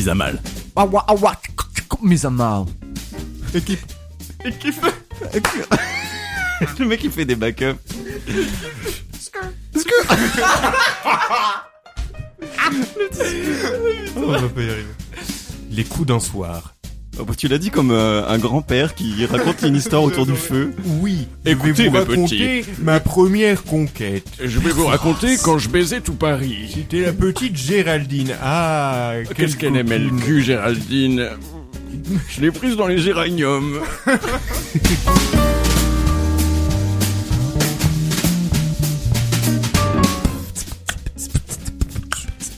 Mise à mal. Awa, awa, mise à mal. Équipe. Équipe. Le mec il fait des backups. On va pas y arriver. Les coups d'un soir. Oh, bah, tu l'as dit comme euh, un grand-père qui raconte une histoire autour du feu. Oui, Écoutez, je vais vous raconter ma première conquête. Je vais vous raconter quand je baisais tout Paris. C'était la petite Géraldine. Ah, Qu'est-ce qu'elle aimait le cul, Géraldine Je l'ai prise dans les géraniums.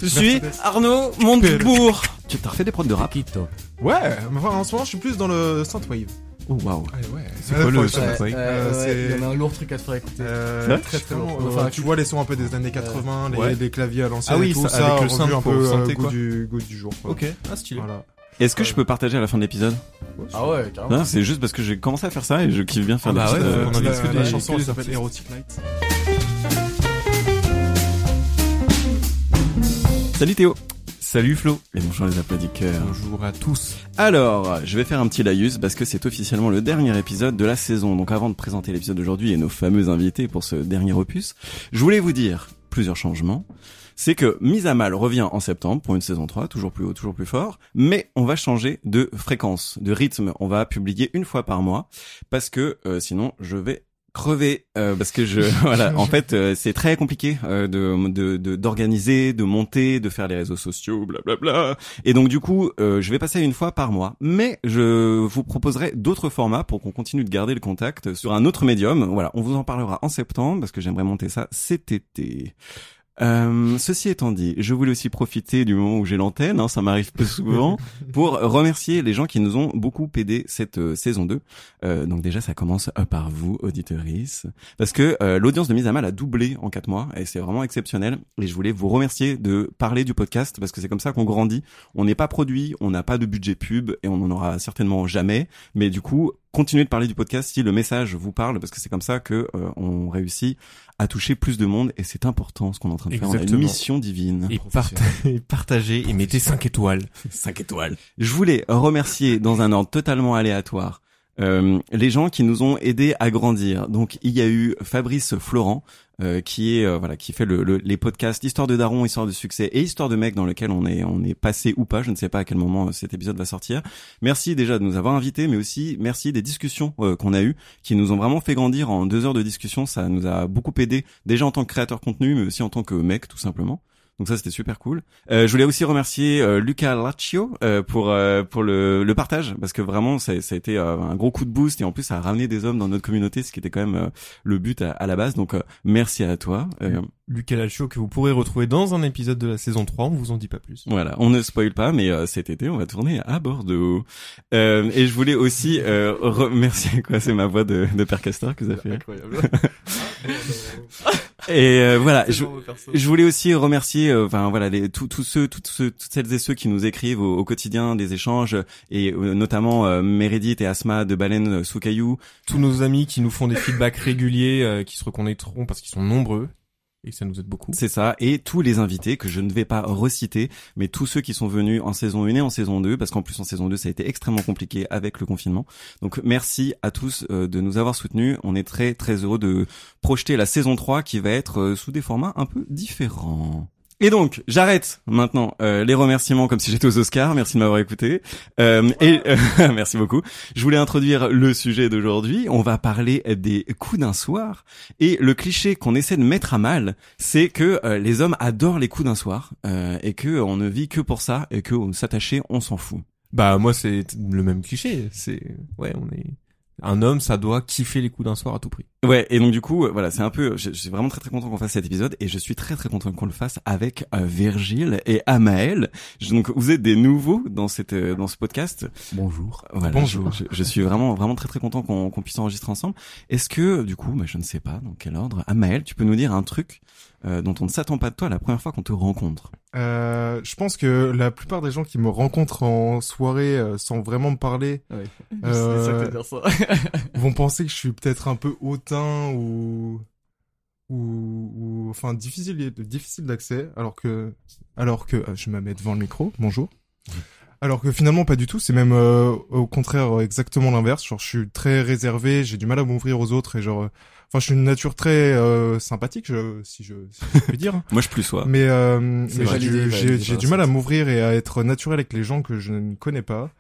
Je suis Arnaud Montebourg. Tu t'as refait des prods de rap Ouais, mais enfin, en ce moment, je suis plus dans le synthwave. Oh waouh. Ah ouais. C'est quoi le faut- synthwave Euh, c'est- Il y en a un lourd truc à te faire écouter. Euh, très très long. enfin, Euh, tu vois les sons un peu des années 80, les, ouais. les claviers à l'ancienne Ah oui, et tout ça, ça, avec le synth un peu synthé, euh, goût du goût du jour. quoi. Ok, ah stylé. Voilà. Est-ce que je peux partager à la fin de l'épisode Ah ouais, carrément. Non, c'est juste parce que j'ai commencé à faire ça et je kiffe bien faire Ah bah des ouais, petites, euh, on a la des- chanson que elle des s'appelle artistes. Erotic Light. Salut Théo. Salut Flo. Et bonjour les applaudisseurs. Bonjour à tous. Alors, je vais faire un petit laïus parce que c'est officiellement le dernier épisode de la saison. Donc avant de présenter l'épisode d'aujourd'hui et nos fameux invités pour ce dernier opus, je voulais vous dire plusieurs changements. C'est que Mise à Mal revient en septembre pour une saison 3, toujours plus haut, toujours plus fort, mais on va changer de fréquence, de rythme. On va publier une fois par mois parce que euh, sinon je vais crever euh, parce que je voilà. En fait euh, c'est très compliqué euh, de de de- d'organiser de monter de faire les réseaux sociaux blablabla. Et donc du coup euh, je vais passer une fois par mois. Mais je vous proposerai d'autres formats pour qu'on continue de garder le contact sur un autre médium. Voilà on vous en parlera en septembre parce que j'aimerais monter ça cet été euh, ceci étant dit, je voulais aussi profiter du moment où j'ai l'antenne, hein, ça m'arrive peu souvent, pour remercier les gens qui nous ont beaucoup aidé cette euh, saison 2. Euh, donc déjà, ça commence par vous, auditeurices, parce que euh, l'audience de Mise à Mal a doublé en quatre mois, et c'est vraiment exceptionnel. Et je voulais vous remercier de parler du podcast, parce que c'est comme ça qu'on grandit. On n'est pas produit, on n'a pas de budget pub, et on n'en aura certainement jamais. Mais du coup, continuez de parler du podcast si le message vous parle, parce que c'est comme ça que euh, on réussit à toucher plus de monde, et c'est important ce qu'on est en train de faire. On a une mission divine. Et partagez, partagez et mettez 5 étoiles. 5 étoiles. Je voulais remercier dans un ordre totalement aléatoire euh, les gens qui nous ont aidés à grandir. Donc il y a eu Fabrice Florent euh, qui est euh, voilà qui fait le, le- les podcasts Histoire de Daron, Histoire de succès et Histoire de mec dans lequel on est on est passé ou pas. Je ne sais pas à quel moment euh, cet épisode va sortir. Merci déjà de nous avoir invités, mais aussi merci des discussions qu'on a eues qui nous ont vraiment fait grandir en deux heures de discussion. Ça nous a beaucoup aidé déjà en tant que créateur contenu, mais aussi en tant que mec tout simplement. Donc ça c'était super cool. Euh, je voulais aussi remercier euh, Luca Laccio euh, pour euh, pour le, le partage parce que vraiment ça, ça a été euh, un gros coup de boost et en plus ça a ramené des hommes dans notre communauté, ce qui était quand même euh, le but à, à la base. Donc euh, merci à toi. Euh, Lucas Lachaud que vous pourrez retrouver dans un épisode de la saison 3, on vous en dit pas plus. Voilà, on ne spoil pas, mais euh, cet été on va tourner à Bordeaux. Euh, et je voulais aussi euh, remercier quoi, c'est ma voix de, de Père Castor que vous avez fait. Incroyable. Et euh, voilà, je, Je voulais aussi remercier, euh, enfin voilà, les, tous tous ceux, toutes, ceux, toutes celles et ceux qui nous écrivent au, au quotidien des échanges, et euh, notamment euh, Meredith et Asma de Baleine euh, sous caillou. Tous nos amis qui nous font des feedbacks réguliers, euh, qui se reconnaîtront parce qu'ils sont nombreux. Et ça nous aide beaucoup. C'est ça, et tous les invités que je ne vais pas reciter, mais tous ceux qui sont venus en saison 1 et en saison 2, parce qu'en plus en saison 2 ça a été extrêmement compliqué avec le confinement. Donc merci à tous euh, de nous avoir soutenus. On est très très heureux de projeter la saison 3 qui va être euh, sous des formats un peu différents. Et donc, j'arrête maintenant euh, les remerciements comme si j'étais aux Oscars. Merci de m'avoir écouté. Euh, et euh, merci beaucoup. Je voulais introduire le sujet d'aujourd'hui. On va parler des coups d'un soir. Et le cliché qu'on essaie de mettre à mal, c'est que euh, les hommes adorent les coups d'un soir euh, et que on ne vit que pour ça et que on s'attacher, on s'en fout. Bah moi c'est le même cliché. C'est ouais, on est un homme, ça doit kiffer les coups d'un soir à tout prix. Ouais, et donc du coup, voilà, c'est un peu, je, je suis vraiment très très content qu'on fasse cet épisode et je suis très très content qu'on le fasse avec euh, Virgile et Amael. Je- donc vous êtes des nouveaux dans cette euh, dans ce podcast. Bonjour. Voilà, Bonjour. Je, suis vraiment vraiment très très content qu'on qu'on puisse enregistrer ensemble. Est-ce que du coup, bah, je ne sais pas dans quel ordre, Amael, tu peux nous dire un truc euh, dont on ne s'attend pas de toi la première fois qu'on te rencontre? Euh, je pense que la plupart des gens qui me rencontrent en soirée euh, sans vraiment me parler Ouais. Euh, C'est ça que dire ça. vont penser que je suis peut-être un peu hautain ou ou, ou enfin difficile difficile d'accès alors que alors que euh, je me mets devant le micro bonjour alors que finalement pas du tout c'est même euh, au contraire exactement l'inverse genre je suis très réservé j'ai du mal à m'ouvrir aux autres et genre euh, enfin je suis une nature très euh, sympathique je, si je si je puis dire Moi, je plus sois. mais, euh, mais j'ai du- mal à m'ouvrir et à être naturel avec les gens que je ne connais pas.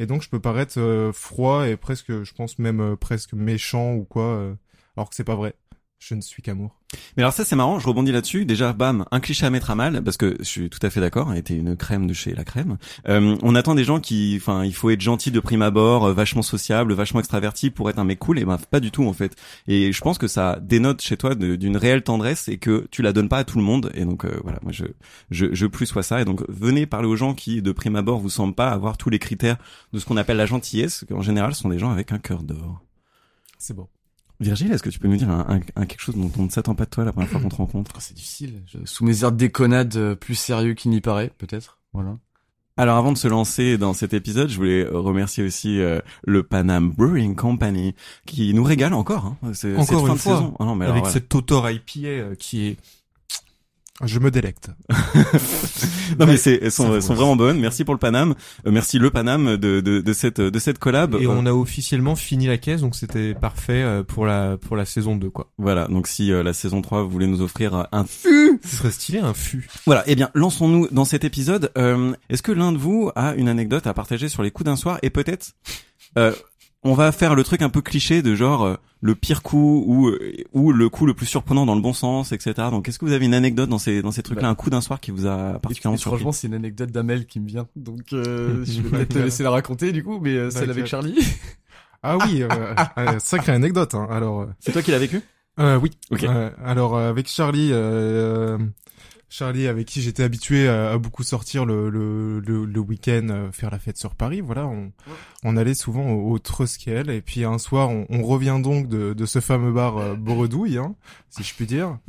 Et donc je peux paraître euh, froid et presque, je pense même euh, presque méchant ou quoi, euh, alors que c'est pas vrai. Je ne suis qu'amour. Mais alors ça c'est marrant, je rebondis là-dessus. Déjà, bam, un cliché à mettre à mal, parce que je suis tout à fait d'accord, était une crème de chez la crème. Euh, on attend des gens qui, enfin, il faut être gentil de prime abord, euh, vachement sociable, vachement extraverti pour être un mec cool, et ben pas du tout en fait. Et je pense que ça dénote chez toi d'une réelle tendresse et que tu la donnes pas à tout le monde. Et donc euh, voilà, moi je, je, je plus sois ça. Et donc venez parler aux gens qui de prime abord vous semblent pas avoir tous les critères de ce qu'on appelle la gentillesse, qu'en général ce sont des gens avec un cœur d'or. C'est bon. Virgile, est-ce que tu peux nous dire un, un- un quelque chose dont on ne s'attend pas de toi la première fois qu'on te rencontre Oh, c'est difficile. Je- Sous mes airs de déconnade euh, plus sérieux qu'il n'y paraît, peut-être. Voilà. Alors avant de se lancer dans cet épisode, je voulais remercier aussi euh, le Panam Brewing Company qui nous régale encore. Hein, C'est- Encore cette fin une de fois, saison. Ah non, mais alors, Avec voilà. cette Totor IPA euh, qui est Je me délecte. Non mais c'est elles sont, sont vraiment bonnes. Merci pour le Panam. Euh, merci le Panam de, de, de cette de cette collab. et Euh, on a officiellement fini la caisse donc c'était parfait euh, pour la pour la saison 2 quoi. Voilà. Donc si euh, la saison 3 vous voulez nous offrir un Ce serait stylé un fût. Voilà, eh bien, lançons-nous dans cet épisode. Euh, Est-ce que l'un de vous a une anecdote à partager sur les coups d'un soir? Et peut-être euh, on va faire le truc un peu cliché de genre euh, le pire coup ou euh, ou le coup le plus surprenant dans le bon sens, etc. Donc, est-ce que vous avez une anecdote dans ces dans ces trucs-là, Bah. un coup d'un soir qui vous a particulièrement Et surpris franchement, c'est une anecdote d'Amel qui me vient. Donc, euh, je vais peut-être te laisser la raconter, du coup, mais euh, celle D'accord. avec Charlie. Ah oui, euh, euh, sacrée anecdote. Hein. Alors, euh, C'est toi qui l'as vécu Euh, oui. Ok. Euh, alors euh, avec Charlie, euh, Charlie avec qui j'étais habitué à, à beaucoup sortir le le, le, le week-end, euh, faire la fête sur Paris. Voilà, on, on allait souvent au, au Trusquel et puis un soir on, on revient donc de, de ce fameux bar euh, Boredouille, hein, si je puis dire.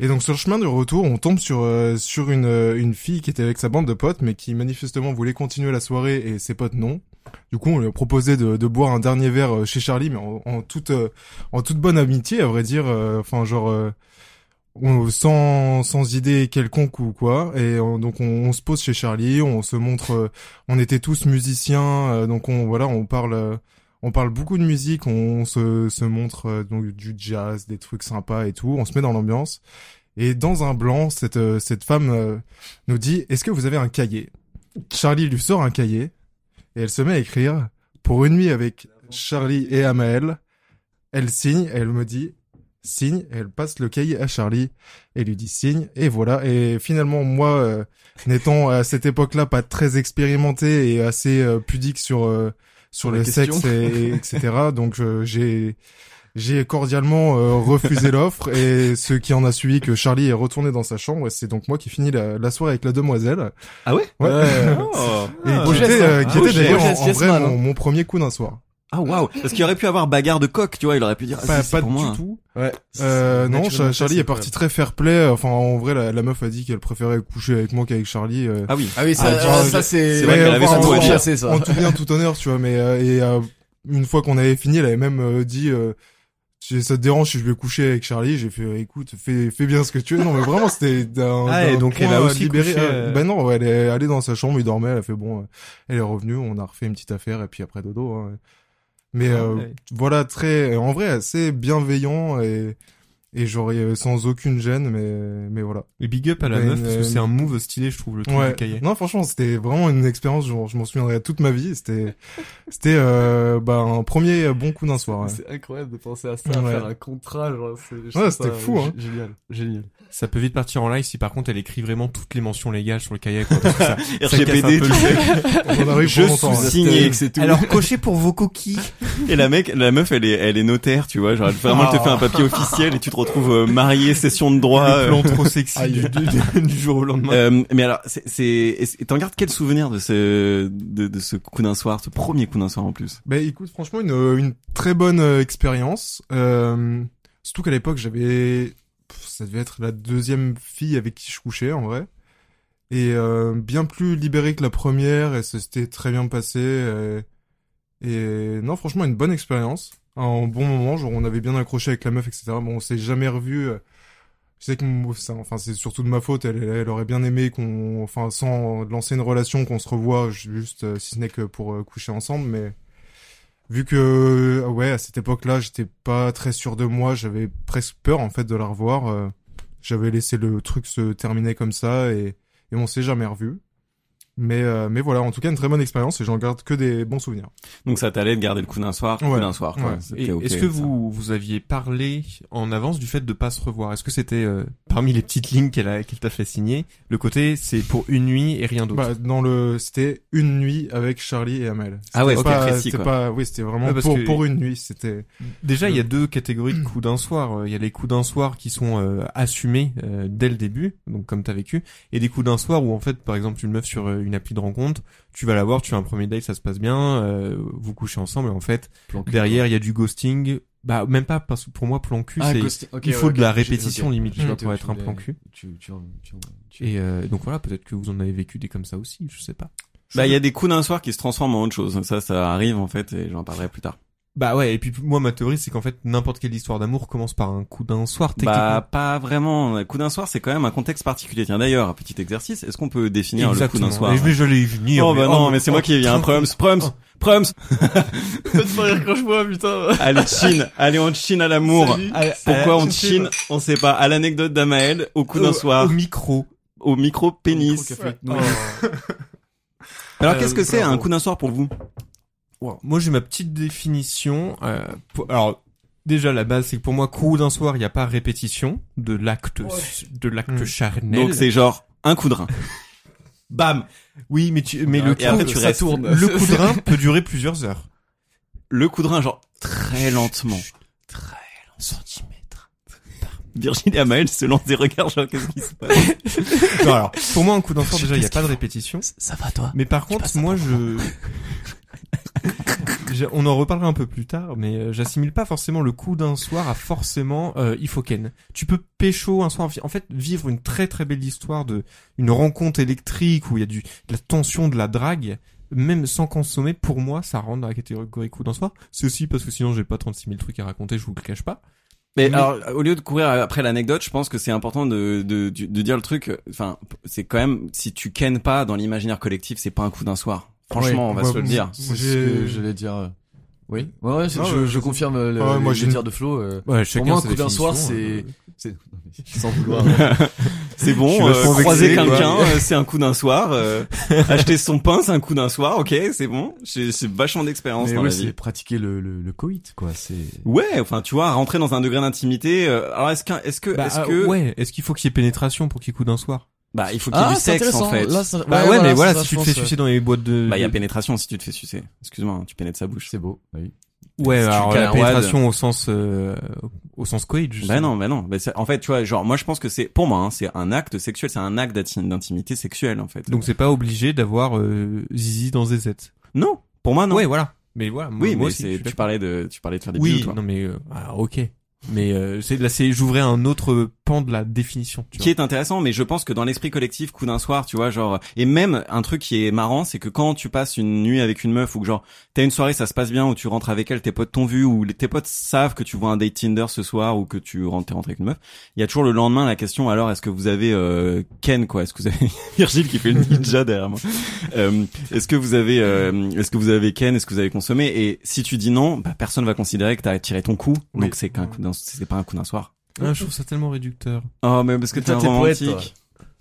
Et donc sur le chemin du retour, on tombe sur euh, sur une euh, une fille qui était avec sa bande de potes, mais qui manifestement voulait continuer la soirée et ses potes non. Du coup, on lui a proposé de, de boire un dernier verre euh, chez Charlie, mais en, en toute euh, en toute bonne amitié, à vrai dire. euh, Enfin, genre euh, on- sans sans idée quelconque ou quoi. Et euh, donc on, on se pose chez Charlie, on se montre. euh, on était tous musiciens, euh, donc on voilà, on parle. euh, on parle beaucoup de musique, on se, se montre donc du jazz, des trucs sympas et tout. On se met dans l'ambiance. Et dans un blanc, cette cette femme nous dit Est-ce que vous avez un cahier? Charlie lui sort un cahier et elle se met à écrire pour une nuit avec Charlie et Amael. Elle signe, elle me dit signe, elle passe le cahier à Charlie et lui dit signe et voilà. Et finalement moi, euh, n'étant à cette époque-là pas très expérimenté et assez euh, pudique sur euh, sur le sexe et, et etc. Donc euh, j'ai j'ai cordialement euh, refusé l'offre et ce qui en a suivi que Charlie est retourné dans sa chambre et c'est donc moi qui finis la, la soirée avec la demoiselle. Ah ouais? Ouais. Oh. Et Beau qui geste, était, qui était d'ailleurs beau en, vrai mon premier coup d'un soir. Ah waouh Parce qu'il aurait pu avoir bagarre de coq, tu vois, il aurait pu dire ah, Pas, si, c'est pas pour du moi. tout. Ouais. Euh, non, Charlie est parti très fair play. Enfin, en vrai, la, la meuf a dit qu'elle préférait coucher avec moi qu'avec Charlie. euh. Ah oui. Ah oui, ça, Ah, tu- ça c'est. c'est vrai qu'elle avait son mot à dire. ça. En tout bien, tout honneur, tu vois. Mais euh, et euh, une fois qu'on avait fini, elle avait même euh, dit. Euh, si ça te dérange si je vais coucher avec Charlie? J'ai fait écoute, fais fais bien ce que tu veux. Non mais vraiment c'était d'un Ah, et donc elle a aussi libéré. couché, Euh, Ben non, elle est allée dans sa chambre, il dormait, elle a fait bon, elle est revenue, on a refait une petite affaire et puis après dodo. Hein. Mais Ah euh, ouais. voilà très, en vrai assez bienveillant et et j'aurais euh, sans aucune gêne, mais mais voilà. Et big up à la meuf parce que c'est un move stylé, je trouve, le truc Ouais. du cahier. Non, franchement, c'était vraiment une expérience. genre, je m'en souviendrai toute ma vie. C'était c'était euh, bah un premier bon coup d'un soir. ouais. C'est incroyable de penser à ça, à faire un contrat, genre, c'est, je Ouais, c'était fou, hein. gé- Génial, génial. Ça peut vite partir en live si par contre elle écrit vraiment toutes les mentions légales sur le cahier. Quoi, parce que ça, ça RGPD. On arrive Je pour longtemps. ouais. sous-signé, c'est tout. Alors cochez pour vos coquilles. Et la mec, la meuf, elle est, elle est notaire, tu vois. Genre, elle- vraiment, elle te fait un papier officiel et tu te retrouves euh, marié, session de droit. le euh. plan trop sexy Aïe. du, du- du jour au lendemain. Euh, mais alors, c'est, t'en gardes quel souvenir de ce, de, de ce coup d'un soir, ce premier coup d'un soir en plus? Bah écoute, franchement, une, une très bonne euh, expérience. Euh, surtout qu'à l'époque, j'avais... Ça devait être la deuxième fille avec qui je couchais, en vrai. Et euh, bien plus libéré que la première, et ça s'était très bien passé. euh, Et, non, franchement, une bonne expérience. Un bon moment, genre on avait bien accroché avec la meuf, etc. Bon, on s'est jamais revu. Je sais que enfin, c'est surtout de ma faute. Elle, elle aurait bien aimé qu'on, enfin, sans lancer une relation, qu'on se revoie, juste euh, si ce n'est que pour euh, coucher ensemble. Mais vu que, euh, ouais, à cette époque-là, j'étais pas très sûr de moi. J'avais presque peur en fait de la revoir. euh, J'avais laissé le truc se terminer comme ça et, et on s'est jamais revu. Mais, euh, mais voilà, en tout cas, une très bonne expérience et j'en garde que des bons souvenirs. Donc ça t'allait de garder le coup d'un soir, coup Ouais. d'un soir. Quoi. Ouais. C'était Et ok, est-ce que ça. vous vous aviez parlé en avance du fait de pas se revoir? Est-ce que c'était euh, parmi les petites lignes qu'elle a qu'elle t'a fait signer le côté c'est pour une nuit et rien d'autre? Bah, dans le, c'était une nuit avec Charlie et Amel. Ah ouais, pas, précis, quoi. pas, oui, c'était vraiment Ouais, pour, que- pour une nuit. C'était, Déjà, il y a deux catégories de coups d'un soir. Euh, Il y a les coups d'un soir qui sont euh, assumés euh, dès le début, donc comme t'as vécu, et des coups d'un soir où en fait, par exemple, une meuf sur euh, une appli de rencontre, tu vas la voir, tu fais un premier date, ça se passe bien, euh, vous couchez ensemble, et en fait, derrière, il y a du ghosting. Bah même pas parce que pour moi, plan cul, Ah, c'est il ouais, faut de la répétition limite, tu vois, pour être un plan cul. Tu, tu, tu, tu- Et euh, donc voilà, peut-être que vous en avez vécu des comme ça aussi, je sais pas. Bah il y a des coups d'un soir qui se transforment en autre chose. Ça, ça arrive en fait et j'en parlerai plus tard. Bah ouais, et puis moi ma théorie c'est qu'en fait n'importe quelle histoire d'amour commence par un coup d'un soir techniquement. Bah pas vraiment. Un coup d'un soir, c'est quand même un contexte particulier. Tiens d'ailleurs, un petit exercice. Est-ce qu'on peut définir le coup d'un soir Et je vais je l'ai venir. Oh bah non, mais c'est moi oh, qui ai un tranquille. prums, prums, prums. Faites pas rire quand je vois, putain. Allez chine, allez on chine à l'amour. Pourquoi on chine. On sait pas. À l'anecdote d'Amael, au coup d'un soir, Au micro. au micro pénis. Oh. Alors Euh, qu'est-ce que c'est un coup d'un soir pour vous? Moi j'ai ma petite définition. euh, pour- alors déjà la base c'est que pour moi coup d'un soir il n'y a pas répétition de l'acte de l'acte Mm. charnel. Donc c'est genre un coup de rein. bam. Oui mais tu mais le après, coup- tu ça restes. tourne. Le coup de rein peut durer plusieurs heures. Le coup de rein genre très lentement. Très centimètres. Virginie et Amael se lancent des regards genre qu'est-ce qui se passe? Non, alors pour moi un coup d'un soir déjà il n'y a pas de répétition. Ça va, toi? Mais par contre, moi, je... On en reparlera un peu plus tard, mais euh, j'assimile pas forcément le coup d'un soir à forcément euh, il faut ken. Tu peux pécho un soir, en fait, vivre une très très belle histoire de une rencontre électrique où il y a du de la tension, de la drague, même sans consommer. Pour moi, ça rentre dans la catégorie coup d'un soir. C'est aussi parce que sinon j'ai pas 36 000 trucs à raconter, je vous le cache pas. Mais, Mais- alors, au lieu de courir après l'anecdote, je pense que c'est important de, de, de, de dire le truc. Enfin, c'est quand même si tu kennes pas dans l'imaginaire collectif, c'est pas un coup d'un soir. Franchement, Ouais, on va se le dire. C'est ce que j'allais dire. euh. Oui. Ouais, ouais, c'est- Ah, je, ouais, je je- confirme le, Ah ouais, moi, une- dires de Flo. euh, Ouais, pour moi, un coup d'un soir, c'est, euh, c'est, sans vouloir. C'est bon, euh, croiser quelqu'un, euh, c'est un coup d'un soir. euh, acheter son pain, c'est un coup d'un soir. Ok, c'est bon. J'ai c'est vachement d'expérience Mais dans ouais, la vie. c'est pratiquer le, le, le coït, quoi. C'est. Ouais, enfin, tu vois, rentrer dans un degré d'intimité. euh, alors, est-ce qu'un, est-ce que, Bah, est-ce euh, que, ouais, est-ce qu'il faut qu'il y ait pénétration pour qu'il y ait coup d'un soir? Bah, il faut qu'il y ait Ah, du sexe en fait. Là, ça- Bah ouais, mais voilà, ça, si tu te fais sucer dans les boîtes de... Bah, il y a de- pénétration si tu te fais sucer. Excuse-moi, hein, tu pénètres sa bouche. C'est beau. Oui. Ouais, Si alors la pénétration au sens euh, au sens coït, je Bah non, bah non. Bah, c'est- en fait, tu vois, genre, moi, je pense que c'est, pour moi, hein, c'est un acte sexuel, c'est un acte d'inti- d'intimité sexuelle, en fait. Donc c'est pas obligé d'avoir euh, zizi dans ZZ. non, pour moi, non. Ouais, voilà. Mais voilà. moi- oui, moi mais aussi, tu parlais de, tu parlais de faire des Oui, bisous, toi. non mais euh, ah, ok. Mais euh, c'est là, c'est j'ouvrais un autre pan de la définition. Tu qui est intéressant, mais je pense que dans l'esprit collectif, coup d'un soir, tu vois, genre, et même un truc qui est marrant, c'est que quand tu passes une nuit avec une meuf ou que genre, t'as une soirée, ça se passe bien, ou tu rentres avec elle, tes potes t'ont vu, ou tes potes savent que tu vois un date Tinder ce soir, ou que tu rentres, t'es rentré avec une meuf, il y a toujours le lendemain la question, alors, est-ce que vous avez, euh, Ken, quoi, est-ce que vous avez, Virgile qui fait le ninja derrière moi, euh, est-ce que vous avez, euh, est-ce que vous avez Ken, est-ce que vous avez consommé, et si tu dis non, bah, personne va considérer que t'as tiré ton coup, Oui. donc c'est qu'un coup d'un, c'est pas un coup d'un soir. Ah, je trouve ça tellement réducteur. Oh, mais parce que t'es un poète, romantique.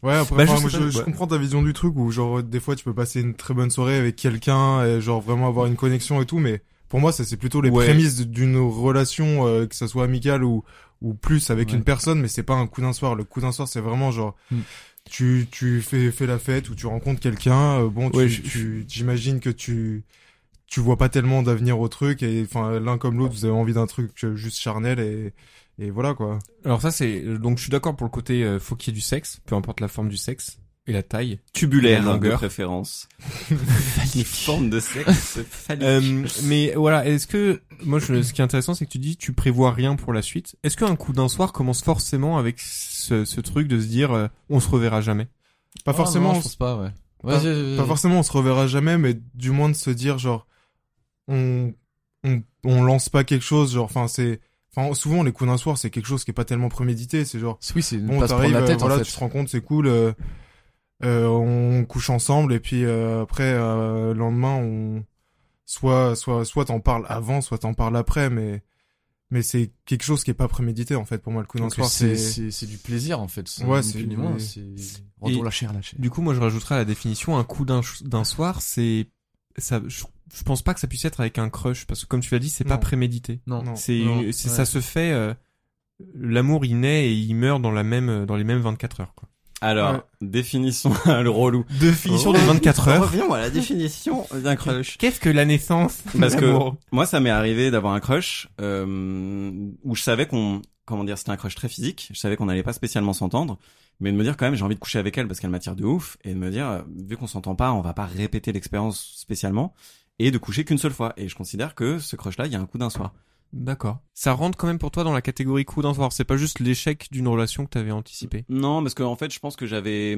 Ouais, après, Bah, enfin, moi, je, comprends ta vision du truc où genre des fois tu peux passer une très bonne soirée avec quelqu'un et genre vraiment avoir une connexion et tout, mais pour moi ça c'est plutôt les Ouais. prémices d'une relation euh, que ça soit amicale ou ou plus avec Ouais. une personne, mais c'est pas un coup d'un soir. Le coup d'un soir c'est vraiment genre Hmm. tu tu fais fais la fête ou tu rencontres quelqu'un, euh, bon tu, Ouais, tu j'imagine que tu tu vois pas tellement d'avenir au truc et enfin l'un comme l'autre vous avez envie d'un truc juste charnel et et voilà quoi. Alors ça c'est donc je suis d'accord pour le côté euh, faut qu'il y ait du sexe, peu importe la forme du sexe et la taille. Tubulaire, La de longueur. préférence. Une forme de sexe. Euh, mais voilà, est-ce que moi je, ce qui est intéressant c'est que tu dis tu prévois rien pour la suite. Est-ce qu'un coup d'un soir commence forcément avec ce, ce truc de se dire euh, on se reverra jamais? Pas Ah, forcément non, je pense pas, ouais. Pas- Pas forcément on se reverra jamais, mais du moins de se dire genre on on, on lance pas quelque chose, genre enfin c'est enfin souvent les coups d'un soir c'est quelque chose qui est pas tellement prémédité, c'est genre Oui, c'est une bon place prendre t'arrives euh, voilà en tu te rends compte c'est cool, euh, euh, on couche ensemble et puis euh, après euh, le lendemain on soit soit soit t'en parles avant, soit t'en parles après, mais mais c'est quelque chose qui est pas prémédité en fait pour moi le coup d'un soir c'est, c'est du plaisir, en fait. Ouais, c'est- ni moins, c'est retour la chair, la chair. Du coup moi je rajouterais à la définition un coup d'un d'un soir c'est ça je, je pense pas que ça puisse être avec un crush parce que comme tu l'as dit c'est pas prémédité. Non. non. C'est ouais. ça se fait euh, l'amour il naît et il meurt dans la même dans les mêmes 24 heures quoi. Alors, Ouais. définition, le relou. Définition des 24 heures. Revenons à la définition d'un crush. Qu'est-ce que la naissance Parce que L'amour? moi, ça m'est arrivé d'avoir un crush euh, où je savais qu'on, comment dire, c'était un crush très physique. Je savais qu'on n'allait pas spécialement s'entendre, mais de me dire quand même, j'ai envie de coucher avec elle parce qu'elle m'attire de ouf, et de me dire, euh, vu qu'on s'entend pas, on va pas répéter l'expérience spécialement, et de coucher qu'une seule fois. Et je considère que ce crush-là, il y a un coup d'un soir. D'accord. Ça rentre quand même pour toi dans la catégorie coup d'un soir. C'est pas juste l'échec d'une relation que t'avais anticipé. Non, parce qu'en fait, je pense que j'avais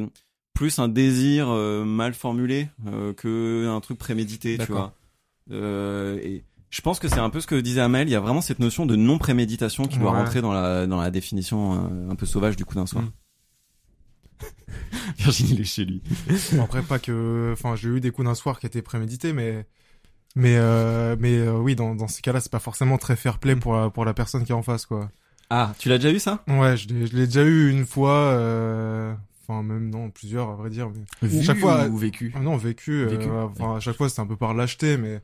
plus un désir euh, mal formulé euh, que un truc prémédité, tu D'accord. vois. Euh, et je pense que c'est un peu ce que disait Amel. Il y a vraiment cette notion de non préméditation qui doit rentrer dans la dans la définition euh, un peu sauvage du coup d'un soir. Mm. Virginie, il est chez lui. Bon, après pas que enfin j'ai eu des coups d'un soir qui étaient prémédités mais mais euh, mais euh, oui dans dans ces cas-là c'est pas forcément très fair play pour la, pour la personne qui est en face quoi. Ah, tu l'as déjà eu ça? Ouais je l'ai je l'ai déjà eu une fois euh, enfin même non plusieurs à vrai dire mais Vu chaque fois- ou vécu? Ah non vécu, euh, Vécu, enfin à chaque fois c'était un peu par lâcheté mais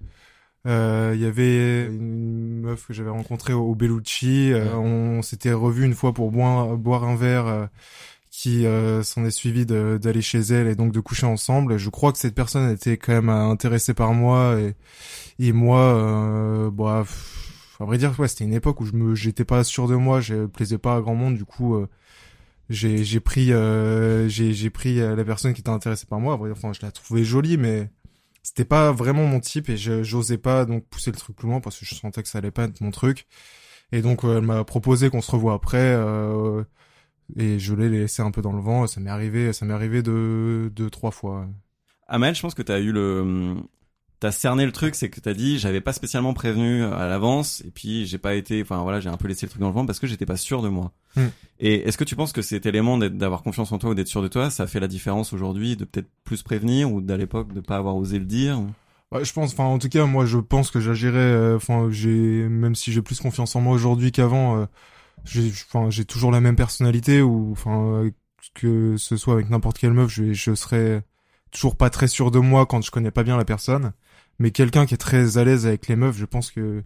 euh, il y avait une meuf que j'avais rencontrée au Bellucci euh, on s'était revu une fois pour boire boire un verre euh, qui euh, s'en est suivi d'aller chez elle et donc de coucher ensemble. Je crois que cette personne était quand même euh, intéressée par moi et, et moi, euh, bah, à vrai dire, ouais, c'était une époque où je me, j'étais pas sûr de moi, je plaisais pas à grand monde, du coup, euh, j'ai, j'ai pris, euh, j'ai, j'ai pris euh, la personne qui était intéressée par moi. Enfin, je la trouvais jolie, mais c'était pas vraiment mon type et j'osais pas donc pousser le truc plus loin parce que je sentais que ça allait pas être mon truc. Et donc, euh, elle m'a proposé qu'on se revoie après. Euh, et je l'ai laissé un peu dans le vent. Ça m'est arrivé, ça m'est arrivé deux, deux, trois fois. Amel, je pense que t'as eu le, t'as cerné le truc, c'est que t'as dit, j'avais pas spécialement prévenu à l'avance, et puis j'ai pas été, enfin voilà, j'ai un peu laissé le truc dans le vent parce que j'étais pas sûr de moi. Hmm. Et est-ce que tu penses que cet élément d'avoir confiance en toi ou d'être sûr de toi, ça fait la différence aujourd'hui de peut-être plus prévenir ou d'à l'époque de pas avoir osé le dire? Ou- Ouais, je pense, enfin, en tout cas, moi, je pense que j'agirais, euh, enfin, j'ai, même si j'ai plus confiance en moi aujourd'hui qu'avant, euh, j'ai, toujours la même personnalité ou, enfin, euh, que ce soit avec n'importe quelle meuf, je, je serais toujours pas très sûr de moi quand je connais pas bien la personne. Mais quelqu'un qui est très à l'aise avec les meufs, je pense que,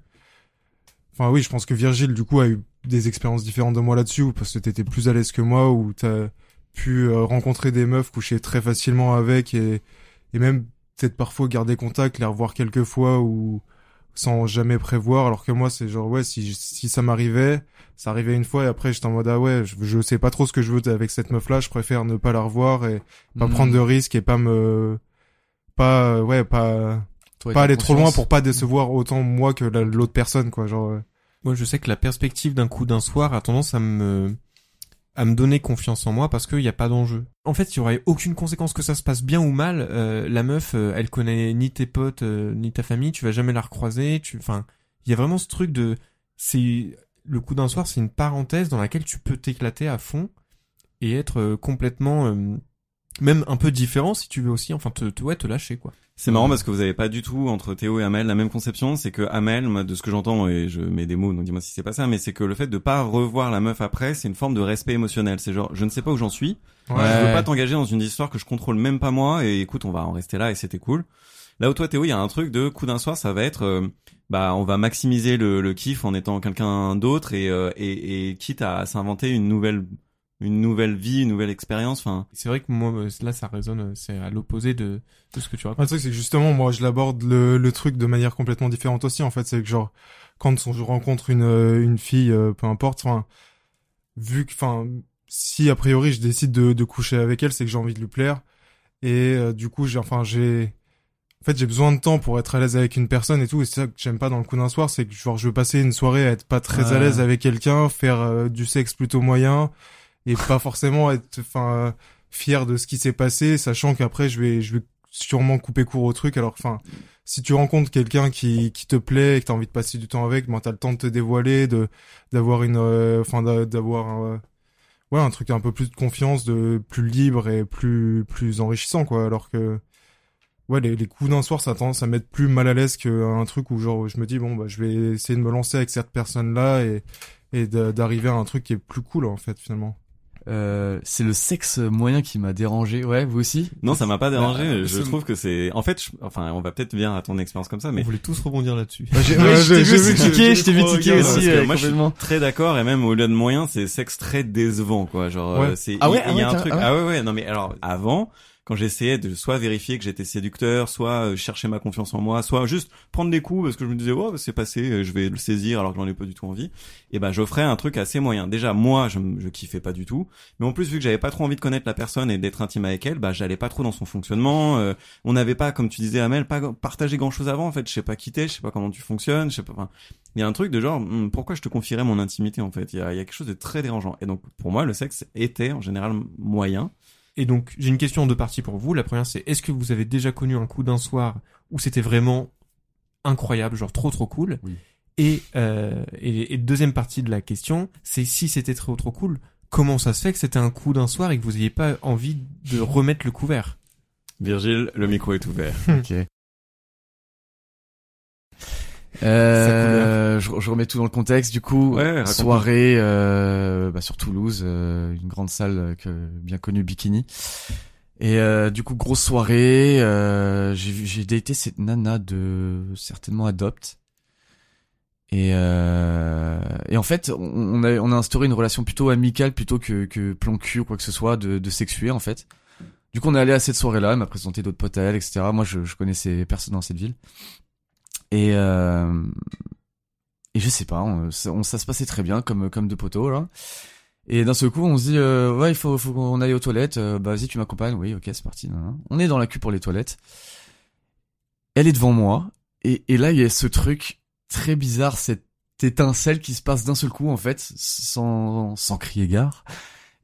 enfin, oui, je pense que Virgile, du coup, a eu des expériences différentes de moi là-dessus, parce que t'étais plus à l'aise que moi, ou t'as pu euh, rencontrer des meufs, coucher très facilement avec et, et même peut-être parfois garder contact, les revoir quelques fois ou sans jamais prévoir alors que moi c'est genre ouais si si ça m'arrivait ça arrivait une fois et après j'étais en mode ah ouais je, je sais pas trop ce que je veux avec cette meuf là je préfère ne pas la revoir et pas Hmm. prendre de risques et pas me pas euh, ouais pas Toi, pas aller trop loin pour pas décevoir autant moi que la- l'autre personne quoi genre euh. Moi, je sais que la perspective d'un coup d'un soir a tendance à me à me donner confiance en moi parce qu'il n'y a pas d'enjeu. En fait, il y aurait aucune conséquence que ça se passe bien ou mal. euh, la meuf, euh, elle connaît ni tes potes euh, ni ta famille. Tu vas jamais la recroiser. Tu, enfin, il y a vraiment ce truc de, c'est le coup d'un soir, c'est une parenthèse dans laquelle tu peux t'éclater à fond et être complètement même un peu différent si tu veux aussi, enfin te, te ouais te lâcher quoi. C'est marrant parce que vous avez pas du tout entre Théo et Amel la même conception. C'est que Amel, moi, de ce que j'entends et je mets des mots, donc dis-moi si c'est pas ça, mais c'est que le fait de pas revoir la meuf après, c'est une forme de respect émotionnel. C'est genre, je ne sais pas où j'en suis. Je veux pas t'engager dans une histoire que je contrôle même pas moi. Et écoute, on va en rester là et c'était cool. Là où toi Théo, il y a un truc de coup d'un soir, ça va être, euh, bah, on va maximiser le, le kiff en étant quelqu'un d'autre et, euh, et et quitte à s'inventer une nouvelle une nouvelle vie, une nouvelle expérience. Enfin, C'est vrai que moi euh, là ça résonne, euh, c'est à l'opposé de, de ce que tu racontes. Le truc, c'est que justement, moi, je l'aborde le, le truc de manière complètement différente aussi. En fait, c'est que genre, quand on- je rencontre une, euh, une fille, peu importe, enfin, vu que, enfin, si a priori je décide de, de coucher avec elle, c'est que j'ai envie de lui plaire. Et euh, du coup, j'ai, enfin, j'ai, en fait, j'ai besoin de temps pour être à l'aise avec une personne et tout. Et c'est ça que j'aime pas dans le coup d'un soir, c'est que genre, je veux passer une soirée à être pas très à l'aise avec quelqu'un, faire euh, du sexe plutôt moyen et pas forcément être, enfin, fier de ce qui s'est passé, sachant qu'après je vais, je vais sûrement couper court au truc. Alors, enfin, si tu rencontres quelqu'un qui, qui te plaît et que t'as envie de passer du temps avec, ben t'as le temps de te dévoiler, de d'avoir une, euh, enfin, d'a- d'avoir, un, ouais, un truc un peu plus de confiance, de plus libre et plus plus enrichissant, quoi. Alors que Ouais, les, coups d'un soir, ça a tendance à plus mal à l'aise qu'un truc où genre je me dis bon bah je vais essayer de me lancer avec cette personne là et et d'arriver à un truc qui est plus cool en fait finalement. Euh, c'est le sexe moyen qui m'a dérangé. Ouais, vous aussi non, ça m'a pas dérangé. Bah, je c'est- trouve que c'est, en fait, je- enfin, on va peut-être venir à ton expérience comme ça, mais On voulait tous rebondir là-dessus. j'ai- Ouais, ouais, je t'ai vu tiquer, je t'ai vu tiquer aussi, euh, moi, je suis très d'accord et même au-delà de moyen, c'est sexe très décevant, quoi. Genre, Ouais. euh, c'est, Ah ouais, il, y a ah un truc. ah ouais. Ah ouais, ouais. Non mais alors, avant, quand j'essayais de soit vérifier que j'étais séducteur, soit euh, chercher ma confiance en moi, soit juste prendre des coups parce que je me disais, oh, c'est passé, euh, je vais le saisir alors que j'en ai pas du tout envie. Et ben, j'offrais un truc assez moyen. Déjà, moi, je, je kiffais pas du tout. Mais en plus, vu que j'avais pas trop envie de connaître la personne et d'être intime avec elle, bah, j'allais pas trop dans son fonctionnement. euh, on n'avait pas, comme tu disais, Amel, pas partagé grand chose avant. En fait, je sais pas qui t'es, je sais pas comment tu fonctionnes, je sais pas. Enfin, il y a un truc de genre, hmm, pourquoi je te confierais mon intimité en fait? Il y y a quelque chose de très dérangeant. Et donc, pour moi, le sexe était en général moyen. Et donc, j'ai une question en deux parties pour vous. La première, c'est est-ce que vous avez déjà connu un coup d'un soir où c'était vraiment incroyable, genre trop trop cool? Oui. et, euh, et, et deuxième partie de la question, c'est si c'était trop trop cool, comment ça se fait que c'était un coup d'un soir et que vous n'ayez pas envie de remettre le couvert? Virgile, le micro est ouvert. Ok. Euh, je, je remets tout dans le contexte. Du coup, Ouais, soirée euh, bah, sur Toulouse, euh, une grande salle euh, que bien connue Bikini. Et euh, du coup, grosse soirée. Euh, j'ai daté cette nana de certainement Adopt. Et, euh, et en fait, on, on a on a instauré une relation plutôt amicale plutôt que que plan cul ou quoi que ce soit de de sexuer en fait. Du coup, on est allé à cette soirée-là, elle m'a présenté d'autres potes à elle, etc. Moi, je, je connaissais personne dans cette ville. Et, euh, et je sais pas, on, ça, se passait très bien, comme, comme deux poteaux, là. Et d'un seul coup, on se dit, euh, ouais, il faut, qu'on aille aux toilettes. Euh, bah, vas-y, tu m'accompagnes. Oui, ok, c'est parti. nan. On est dans la queue pour les toilettes. Elle est devant moi. Et, là, il y a ce truc très bizarre, cette étincelle qui se passe d'un seul coup, en fait, sans, sans crier gare.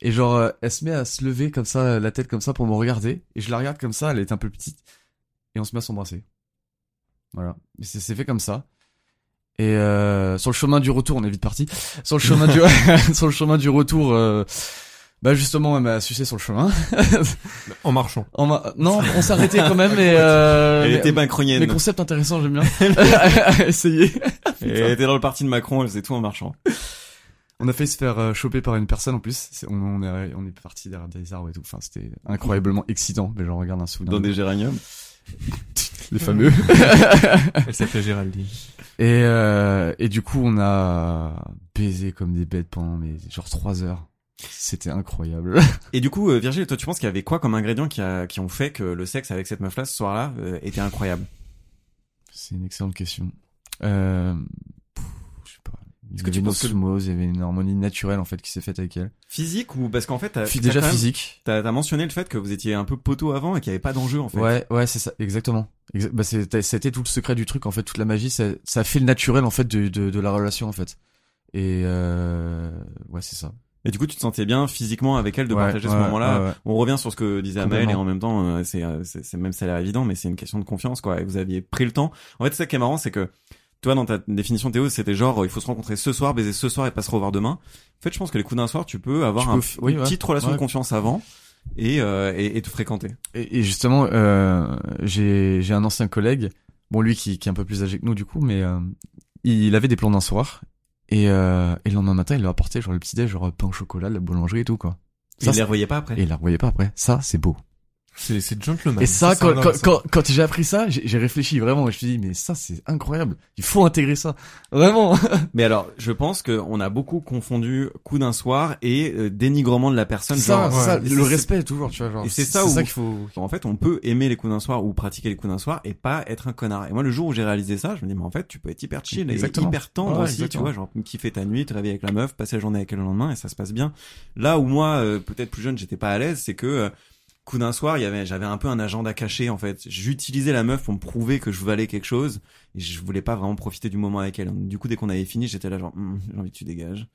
Et genre, elle se met à se lever comme ça, la tête comme ça pour me regarder. Et je la regarde comme ça, elle est un peu petite. Et on se met à s'embrasser. Voilà. Et c'est c'est fait comme ça. Et euh, sur le chemin du retour, on est vite parti. Sur le chemin du sur le chemin du retour, euh, bah justement, elle m'a sucé sur le chemin. En marchant. On m'a- non, on s'est arrêté quand même. Mais, euh, Elle mais- était bancronienne. mais concept intéressant, j'aime bien. Essayer. Et elle était dans le parti de Macron, elle faisait tout en marchant. On a failli se faire euh, choper par une personne en plus. On, on est on est parti derrière des arbres et tout. Enfin, c'était incroyablement excitant. Mais j'en regarde un souvenir. Dans des géraniums. Les fameux. Elle s'appelait Géraldine. Et, euh, et du coup, on a baisé comme des bêtes pendant mais genre trois heures. C'était incroyable. Et du coup, euh, Virgile, toi, tu penses qu'il y avait quoi comme ingrédients qui, a, qui ont fait que le sexe avec cette meuf-là ce soir-là euh, était incroyable? C'est une excellente question. Euh, pff, je sais pas. Il Est-ce y que avait tu une penses que- osmose, il y avait une harmonie naturelle en fait qui s'est faite avec elle. Physique ou parce qu'en fait, t'as, déjà physique. T'as, t'as mentionné le fait que vous étiez un peu poteau avant et qu'il n'y avait pas d'enjeu en fait. Ouais, ouais, c'est ça, exactement. Bah, c'était, tout le secret du truc en fait, toute la magie, ça, ça fait le naturel en fait de, de, de la relation en fait. Et euh, ouais, c'est ça. Et du coup, tu te sentais bien physiquement avec elle de Ouais, partager ce moment-là. ouais. On revient sur ce que disait Amel et en même temps, euh, c'est, euh, c'est, même ça a l'air évident, mais c'est une question de confiance quoi. Et vous aviez pris le temps. En fait, c'est ça qui est marrant, c'est que toi, dans ta définition Théo, c'était genre, euh, il faut se rencontrer ce soir, baiser ce soir et pas se revoir demain. En fait, je pense que les coups d'un soir, tu peux avoir Tu un- peux f- oui, une petite relation de confiance avant. Et, euh, et, et te fréquenter. Et, et justement, euh, j'ai j'ai un ancien collègue, bon lui qui, qui est un peu plus âgé que nous du coup, mais euh, il avait des plans d'un soir et, euh, et le lendemain matin il leur apportait genre le petit déj, genre pain au chocolat, la boulangerie et tout quoi. Et Ça, il les c'est- revoyait pas après. et il la revoyait pas après. Ça c'est beau. C'est c'est gentleman. et ça, quand, quand, quand, quand j'ai appris ça, j'ai j'ai réfléchi vraiment. et Je me suis dit mais ça c'est incroyable. Il faut intégrer ça. Vraiment. Mais alors, je pense qu'on a beaucoup confondu coup d'un soir et euh, dénigrement de la personne. ça, genre, ça, ouais. le C'est- respect toujours, tu vois. Genre, Et c'est c'est ça ça où- qu'il faut. En fait, on peut aimer les coups d'un soir ou pratiquer les coups d'un soir et pas être un connard. Et moi, le jour où j'ai réalisé ça, je me dis, mais en fait, tu peux être hyper chill Exactement. et hyper tendre Ouais, aussi, tu vois, genre kiffer ta nuit, te réveiller avec la meuf, passer la journée avec elle le lendemain et ça se passe bien. Là où moi, euh, peut-être plus jeune, j'étais pas à l'aise, c'est que euh, coup d'un soir, il y avait, j'avais un peu un agenda caché en fait. J'utilisais la meuf pour me prouver que je valais quelque chose et je voulais pas vraiment profiter du moment avec elle. Du coup, dès qu'on avait fini, j'étais là genre, Hum, j'ai envie que tu dégages.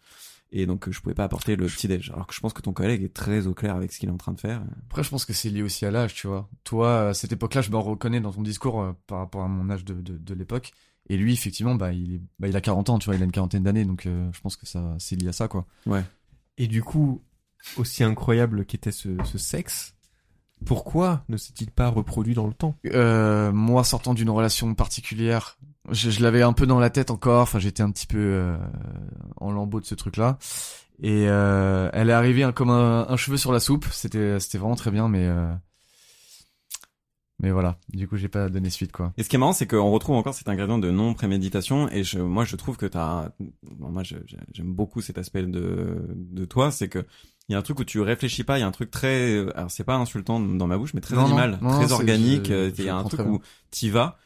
Et donc, je pouvais pas apporter le petit déj. Alors que je pense que ton collègue est très au clair avec ce qu'il est en train de faire. Après, je pense que c'est lié aussi à l'âge, tu vois. Toi, à cette époque-là, je me reconnais dans ton discours euh, par rapport à mon âge de, de, de l'époque. Et lui, effectivement, bah, il est, bah, il a 40 ans, tu vois, il a une quarantaine d'années, donc euh, je pense que ça, c'est lié à ça, quoi. Et du coup, aussi incroyable qu'était ce, ce sexe, pourquoi ne s'est-il pas reproduit dans le temps? Euh, moi, sortant d'une relation particulière, je, je l'avais un peu dans la tête encore. Enfin, j'étais un petit peu euh, en lambeau de ce truc-là. Et euh, elle est arrivée hein, comme un, un cheveu sur la soupe. C'était, c'était vraiment très bien, mais euh, mais voilà. Du coup, j'ai pas donné suite, quoi. Et ce qui est marrant, c'est qu'on retrouve encore cet ingrédient de non-préméditation. Et je, moi, je trouve que t'as, bon, moi, j'aime beaucoup cet aspect de, de toi, c'est que il y a un truc où tu réfléchis pas, il y a un truc très, alors c'est pas insultant dans ma bouche, mais très Non, animal, non, très organique. euh, Il y a un truc où t'y vas.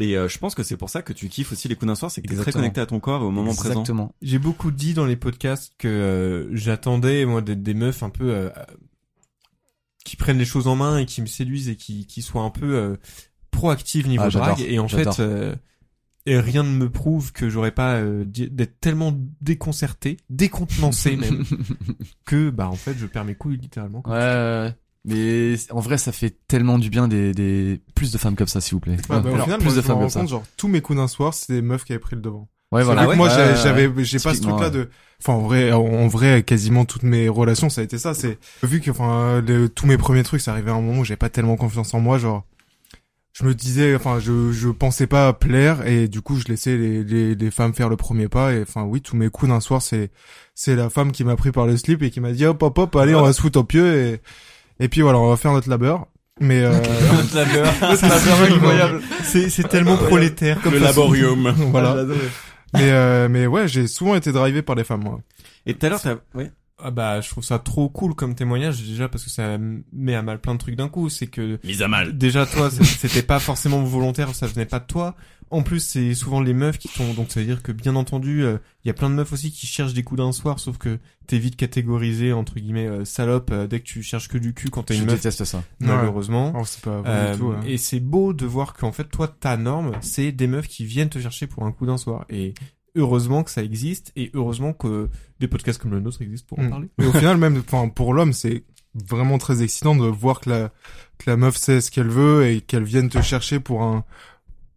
Et euh, je pense que c'est pour ça que tu kiffes aussi les coups d'un soir, c'est que t'es très connecté à ton corps et au moment présent. Exactement. J'ai beaucoup dit dans les podcasts que euh, j'attendais moi des, des meufs un peu euh, euh, qui prennent les choses en main et qui me séduisent et qui, qui soient un peu euh, proactives niveau Ah, drague. Et en fait, euh, et rien ne me prouve que j'aurais pas euh, d'être tellement déconcerté, décontenancé même, que bah en fait je perds mes couilles littéralement. Ouais, ouais, ouais. Mais en vrai, ça fait tellement du bien des, des plus de femmes comme ça, s'il vous plaît. Ouais, bah, au Alors, final, plus moi, de je me femmes rends comme ça. compte, genre, tous mes coups d'un soir, c'est des meufs qui avaient pris le devant. Ouais, C'est voilà. vrai que moi, Ouais, j'ai- ouais, j'avais, ouais. j'ai pas ce truc-là ouais. de, enfin, en vrai, en vrai, quasiment toutes mes relations, ça a été ça. C'est vu que, enfin, le- tous mes premiers trucs, ça arrivait à un moment où j'avais pas tellement confiance en moi, genre. Je me disais, enfin, je, je pensais pas plaire et du coup, je laissais les, les, les femmes faire le premier pas et, enfin, oui, tous mes coups d'un soir, c'est, c'est la femme qui m'a pris par le slip et qui m'a dit, hop, hop, hop, allez, on va se foutre au pieu et, et puis voilà, on va faire notre labeur. Mais, euh, incroyable. C'est c'est tellement prolétaire comme Le façon. laborium. voilà. Mais, euh, mais ouais, j'ai souvent été drivé par des femmes, moi. Et tout à l'heure, t'as, oui. Ah bah je trouve ça trop cool comme témoignage déjà parce que ça met à mal plein de trucs d'un coup. C'est que Mise à mal. déjà toi c'était pas forcément volontaire, ça venait pas de toi. En plus c'est souvent les meufs qui sont donc ça veut dire que bien entendu il y a plein de meufs aussi qui cherchent des coups d'un soir sauf que t'es vite catégorisé entre guillemets euh, salope euh, dès que tu cherches que du cul quand t'es Je une meuf déteste ça. malheureusement. Oh, c'est pas vrai Euh, du tout. hein. et c'est beau de voir qu'en fait toi ta norme c'est des meufs qui viennent te chercher pour un coup d'un soir et heureusement que ça existe et heureusement que des podcasts comme le nôtre existent pour en Mm. parler. Mais au final, même, enfin, pour l'homme, c'est vraiment très excitant de voir que la, que la meuf sait ce qu'elle veut et qu'elle vienne te chercher pour un,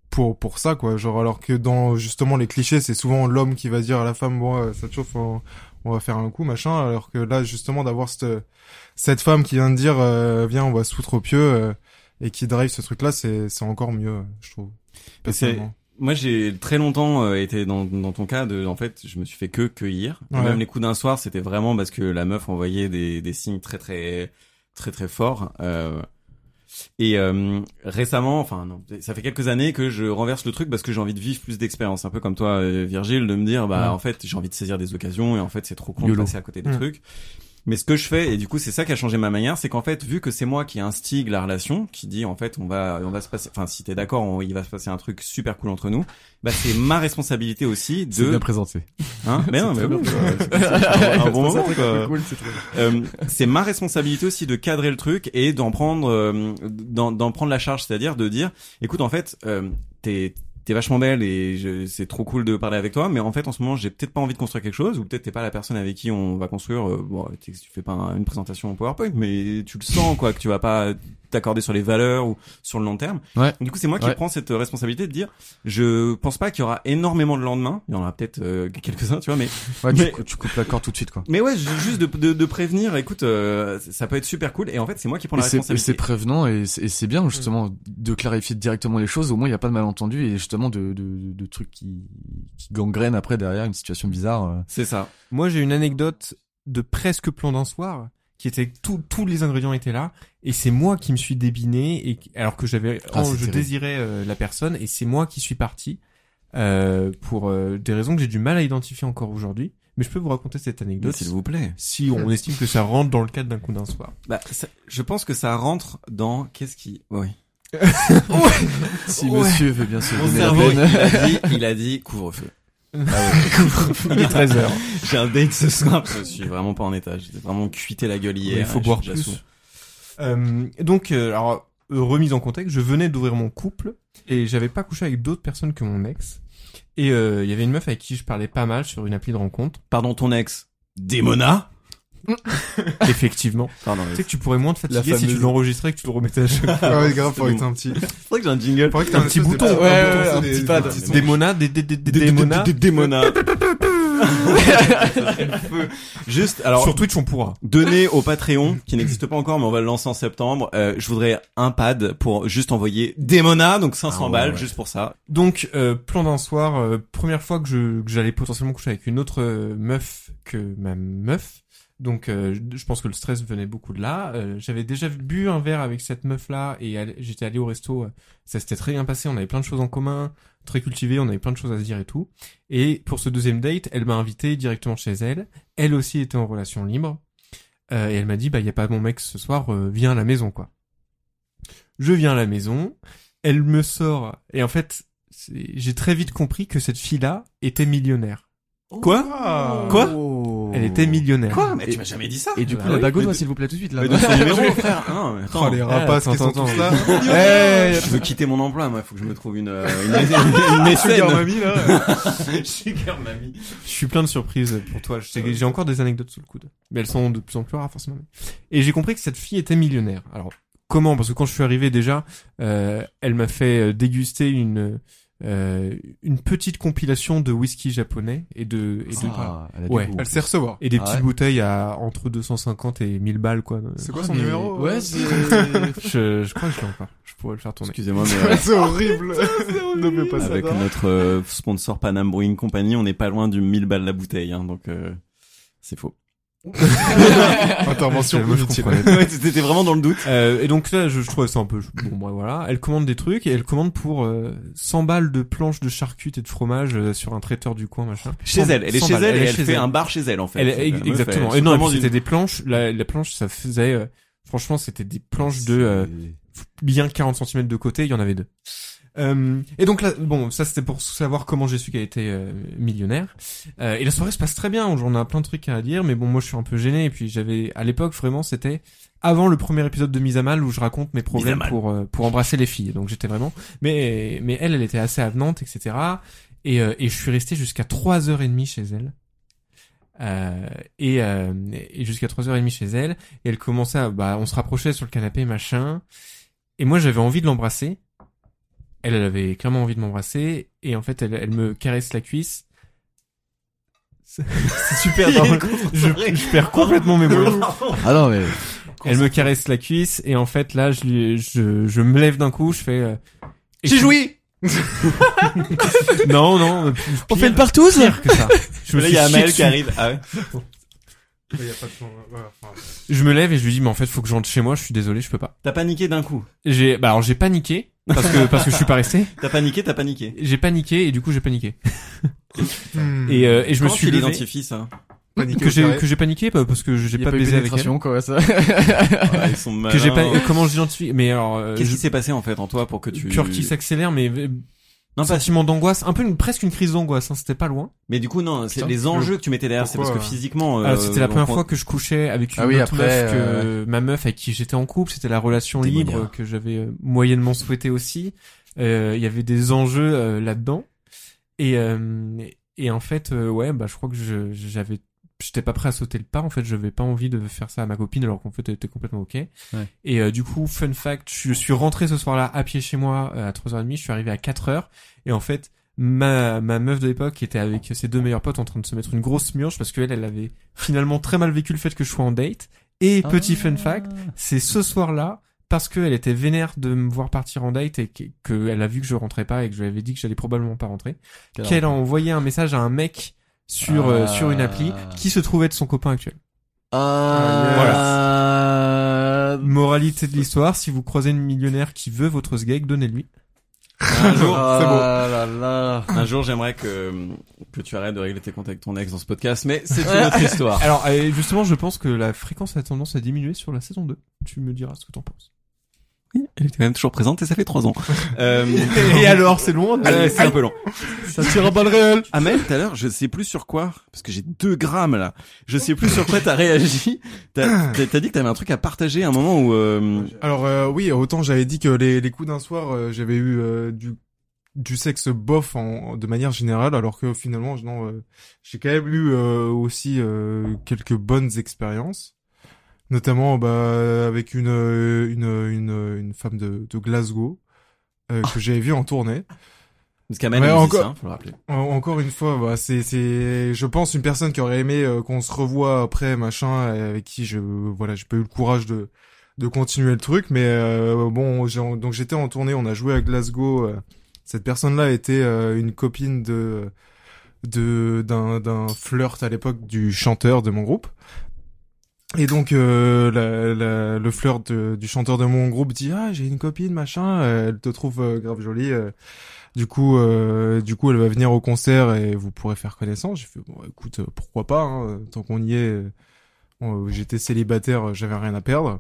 pour, pour ça, quoi. Genre, alors que dans, justement, les clichés, c'est souvent l'homme qui va dire à la femme, bon, ça te chauffe, on, on va faire un coup, machin. Alors que là, justement, d'avoir cette, cette femme qui vient de dire, euh, viens, on va se foutre au pieu, euh, et qui drive ce truc-là, c'est, c'est encore mieux, je trouve. C'est-. Moi, j'ai très longtemps euh, été dans, dans ton cas de, en fait, je me suis fait que cueillir. Ouais. Même les coups d'un soir, c'était vraiment parce que la meuf envoyait des, des signes très très très très forts. Euh, et euh, récemment, enfin non, ça fait quelques années que je renverse le truc parce que j'ai envie de vivre plus d'expérience, un peu comme toi, euh, Virgile, de me dire, bah Ouais. en fait, j'ai envie de saisir des occasions et en fait, c'est trop con de passer à côté des Mm. trucs. Mais ce que je fais, et du coup c'est ça qui a changé ma manière, c'est qu'en fait, vu que c'est moi qui instigue la relation, qui dit en fait on va on va se passer, enfin si t'es d'accord, il va se passer un truc super cool entre nous, bah c'est ma responsabilité aussi C'est de, bien présenté. hein, mais non, mais c'est- c'est un bon moment, c'est c'est ma responsabilité aussi de cadrer le truc et d'en prendre euh, d'en d'en prendre la charge, c'est-à-dire de dire, écoute en fait, euh, t'es t'es vachement belle et c'est trop cool de parler avec toi, mais en fait en ce moment j'ai peut-être pas envie de construire quelque chose ou peut-être t'es pas la personne avec qui on va construire. euh, bon, tu fais pas un- une présentation en PowerPoint, mais tu le sens quoi que tu vas pas t'accorder sur les valeurs ou sur le long terme. Ouais. Du coup, c'est moi qui Ouais. prends cette euh, responsabilité de dire, je pense pas qu'il y aura énormément de lendemain. Il y en aura peut-être euh, quelques-uns, tu vois, mais Ouais, Mais- tu, tu coupes l'accord tout de suite, quoi. mais ouais, ju- juste de, de, de prévenir. Écoute, euh, ça peut être super cool. Et en fait, c'est moi qui prends Et la responsabilité. c'est prévenant et c'est bien justement de clarifier directement les choses. Au moins, il n'y a pas de malentendu et justement de, de, de trucs qui, qui gangrènent après derrière une situation bizarre. euh. C'est ça. Moi, j'ai une anecdote de presque plan d'un soir qui était tout, tous les ingrédients étaient là et c'est moi qui me suis débiné et alors que j'avais Ah, oh, je terrible. désirais euh, la personne et c'est moi qui suis parti euh, pour euh, des raisons que j'ai du mal à identifier encore aujourd'hui mais je peux vous raconter cette anecdote S'il vous plaît. si on estime que ça rentre dans le cadre d'un coup d'un soir Bah, ça- je pense que ça rentre dans qu'est-ce qui. Oui. Si Ouais. monsieur veut bien se Mon cerveau, il a dit, il a dit couvre-feu. Il est 13h J'ai un date ce soir. Je suis vraiment pas en état. J'étais vraiment cuité la gueule hier. il faut et boire plus. Euh, donc euh, alors euh, remise en contexte je venais d'ouvrir mon couple et j'avais pas couché avec d'autres personnes que mon ex et euh, il y avait une meuf avec qui je parlais pas mal sur une appli de rencontre Pardon, ton ex. Démona? effectivement Pardon. Tu sais que tu pourrais moins te La fatiguer si tu l'enregistrais et que tu le remettais à chaque fois. Ah ouais, grave, faudrait que t'aies un petit. C'est vrai que j'ai un jingle. Faudrait que t'aies Un petit bouton, des- ouais, ouais, un des- petit des pad. Des monas, des, des, des, des, des monas. Juste, alors, Sur Twitch, on pourra. donner au Patreon, qui n'existe pas encore, mais on va le lancer en septembre. euh, je voudrais un pad pour juste envoyer Démona, donc 500 Ah ouais, balles, ouais. juste pour ça. Donc, euh, plan d'un soir, euh, première fois que je que j'allais potentiellement coucher avec une autre euh, meuf que ma meuf. Donc, euh, je pense que le stress venait beaucoup de là. Euh, J'avais déjà bu un verre avec cette meuf-là et allé- j'étais allé au resto. euh, Ça s'était très bien passé. On avait plein de choses en commun, très cultivé. On avait plein de choses à se dire et tout. Et pour ce deuxième date, elle m'a invité directement chez elle. Elle aussi était en relation libre. Euh, et elle m'a dit, bah, y a pas mon mec ce soir, euh, viens à la maison, quoi. Je viens à la maison. Elle me sort. Et en fait, j'ai très vite compris que cette fille-là était millionnaire. Quoi? Ah. Quoi? Elle était millionnaire. Quoi Mais tu m'as jamais dit ça Et du coup, Bah la bague s'il vous plaît, tout de suite, là. Mais donne son numéro, frère. Ah, mais attends. Oh, les rapaces attends, qui sont tous là. Je veux quitter mon emploi, moi. Faut que je me trouve une, euh, une, une, une mécène. Sugar mamie, là. Sugar mamie. Je suis plein de surprises pour toi. J'ai encore des anecdotes sous le coude. Mais elles sont de plus en plus rares, forcément. Et j'ai compris que cette fille était millionnaire. Alors, comment? Parce que quand je suis arrivé déjà, euh, elle m'a fait euh, déguster une euh, une petite compilation de whisky japonais et de et de Ah, elle Ouais. goût. Elle sait recevoir. et des Ah petites ouais. bouteilles à entre 250 et 1000 balles quoi. C'est quoi Ah, son mais- numéro Ouais, euh c'est... Je, je crois que je l'ai encore. Je pourrais le faire tourner. Excusez-moi, mais euh, C'est horrible. Ne fais pas ça. avec notre euh, sponsor Panam Brewing Company, on n'est pas loin du 1000 balles la bouteille, hein, donc euh, c'est faux. Intervention Moi, je inutile. comprenais. ouais, t'étais vraiment dans le doute. Euh, et donc là, je, je trouvais ça un peu bon. Bref, voilà. Elle commande des trucs et elle commande pour euh, 100 balles de planches de charcutes et de fromage euh, sur un traiteur du coin, machin. Chez 100 elle, elle est 100 chez balles. elle et elle chez fait un bar chez elle en fait. Elle, exactement. Et non, une- c'était des planches. La, la planche, ça faisait. euh, franchement, c'était des planches de euh, bien 40 cm de côté. Il y en avait deux. Euh, et donc là, bon, ça c'était pour savoir comment j'ai su qu'elle était euh, millionnaire. Euh, et la soirée se passe très bien. On a plein de trucs à dire, mais bon, moi je suis un peu gêné. Et puis j'avais, à l'époque, vraiment, c'était avant le premier épisode de Mise à mal où je raconte mes problèmes pour euh, pour embrasser les filles. Donc j'étais vraiment, mais mais elle, elle était assez avenante, etc. Et euh, et je suis resté jusqu'à trois heures et demie chez elle. Euh, et, euh, et jusqu'à 3h30 chez elle et elle commençait à bah on se rapprochait sur le canapé machin et moi j'avais envie de l'embrasser elle elle avait clairement envie de m'embrasser et en fait elle, elle me caresse la cuisse. C'est super drôle. je, je perds complètement mes mots Ah non, mais... elle me caresse la cuisse et en fait là je lui je, je me lève d'un coup je fais euh, J'ai je- joui. Non non On fait le partouze. pire que ça. Je me Là, suis il y a Amel qui arrive. Ah ouais. Il y a pas de temps, ouais, enfin, je me lève et je lui dis mais en fait faut que je rentre chez moi je suis désolé je peux pas T'as paniqué d'un coup. J'ai, bah alors j'ai paniqué parce que parce que je suis pas resté. T'as paniqué, t'as paniqué. J'ai paniqué et du coup j'ai paniqué. hmm. Et, euh, et je me Comment suis tu levé. l'identifies ça Que j'ai que j'ai paniqué bah, parce que j'ai J'ai pas, baisé avec elle. quoi, ça. Ah, Ils sont malins. Que j'ai pas. Comment j'identifie Mais alors. euh, Qu'est-ce je- qui s'est passé en fait en toi pour que tu Cœur qui s'accélère, mais euh, Non, pas. sentiment d'angoisse, un peu une, presque une crise d'angoisse. Hein, c'était pas loin. Mais du coup non, c'est les enjeux que tu mettais derrière, c'est parce que euh, physiquement. Alors, euh, c'était la première fois que je couchais avec une Ah oui, autre après, meuf que euh, ma meuf avec qui j'étais en couple. C'était la relation libre que j'avais euh, moyennement souhaité aussi. Euh, Il y avait des enjeux euh, là-dedans. Et euh, et en fait, euh, ouais, bah je crois que je j'avais j'étais pas prêt à sauter le pas. En fait, je n'avais pas envie de faire ça à ma copine alors qu'en fait, elle était complètement ok. Et euh, du coup, fun fact, je suis rentré ce soir-là à pied chez moi euh, à 3h30. Je suis arrivé à 4h. Et en fait, ma, ma meuf de l'époque était avec ses deux meilleurs potes en train de se mettre une grosse murge parce qu'elle, elle avait finalement très mal vécu le fait que je sois en date. Et petit fun fact, c'est ce soir-là parce qu'elle était vénère de me voir partir en date et que- qu'elle a vu que je rentrais pas et que je lui avais dit que j'allais probablement pas rentrer, qu'elle a envoyé un message à un mec sur euh, Ah. sur une appli qui se trouvait de son copain actuel. Ah, Moralité de l'histoire, si vous croisez une millionnaire qui veut votre sgeg, donnez-lui. Un jour, Ah c'est beau. là là. Un jour, j'aimerais que que tu arrêtes de régler tes comptes avec ton ex dans ce podcast, mais c'est une autre histoire. Alors euh, justement, je pense que la fréquence a tendance à diminuer sur la saison 2. Tu me diras ce que t'en penses. Elle était même toujours présente et ça fait trois ans. Euh, Et alors, c'est loin ouais, c'est un peu long. Ça tire à balles réelles. Amel, tout à l'heure, je sais plus sur quoi, parce que j'ai deux grammes là. Je sais plus sur quoi t'as réagi. T'as dit que t'avais un truc à partager à un moment où. euh, Alors euh, oui, autant j'avais dit que les, les coups d'un soir, euh, j'avais eu euh, du du sexe bof en, de manière générale, alors que finalement, non, euh, j'ai quand même eu euh, aussi euh, quelques bonnes expériences, notamment bah, avec une euh, une une, une femme de, de Glasgow euh, que j'avais vue en tournée. Parce qu'Amel Ouais, encore- faut le rappeler. En- Encore une fois, bah, c'est, c'est, je pense une personne qui aurait aimé euh, qu'on se revoie après, machin, et avec qui je, voilà, j'ai pas eu le courage de, de continuer le truc, mais euh, bon, j'ai- donc j'étais en tournée, on a joué à Glasgow. euh, cette personne-là était euh, une copine de, de, d'un, d'un flirt à l'époque du chanteur de mon groupe. Et donc euh, la, la- le flirt de- du chanteur de mon groupe dit ah j'ai une copine machin, euh, elle te trouve euh, grave jolie. euh, du coup, du coup, elle va venir au concert et vous pourrez faire connaissance. J'ai fait bon, écoute, pourquoi pas hein, Tant qu'on y est, j'étais célibataire, j'avais rien à perdre.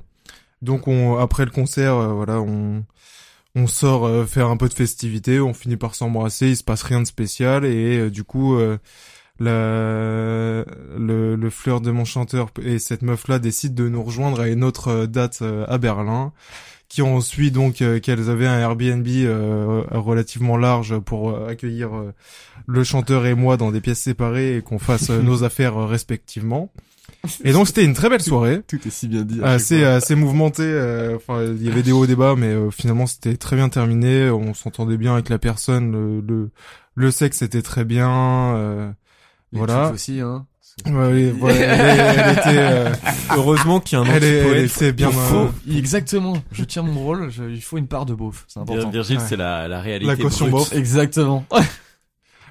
Donc, on, après le concert, voilà, on on sort faire un peu de festivité, on finit par s'embrasser, il se passe rien de spécial et du coup, la, le, le fleur de mon chanteur et cette meuf-là décident de nous rejoindre à une autre euh, date euh, à Berlin qui ont su donc euh, qu'elles avaient un Airbnb relativement large pour accueillir le chanteur et moi dans des pièces séparées et qu'on fasse nos affaires respectivement. Et donc c'était une très belle soirée, Tout est si bien dit. assez assez mouvementée. euh, Enfin, il y avait des hauts bas, mais euh, finalement c'était très bien terminé. On s'entendait bien avec la personne. Le le, le sexe était très bien. euh, voilà. aussi, hein. Ouais, ouais, elle, elle était, euh, Heureusement qu'il y a un elle, est- elle était bien. Il faut, exactement. Je tiens mon rôle. je- il faut une part de beauf. C'est important. Virgile, Ouais. c'est la, la réalité. La caution beauf. Exactement.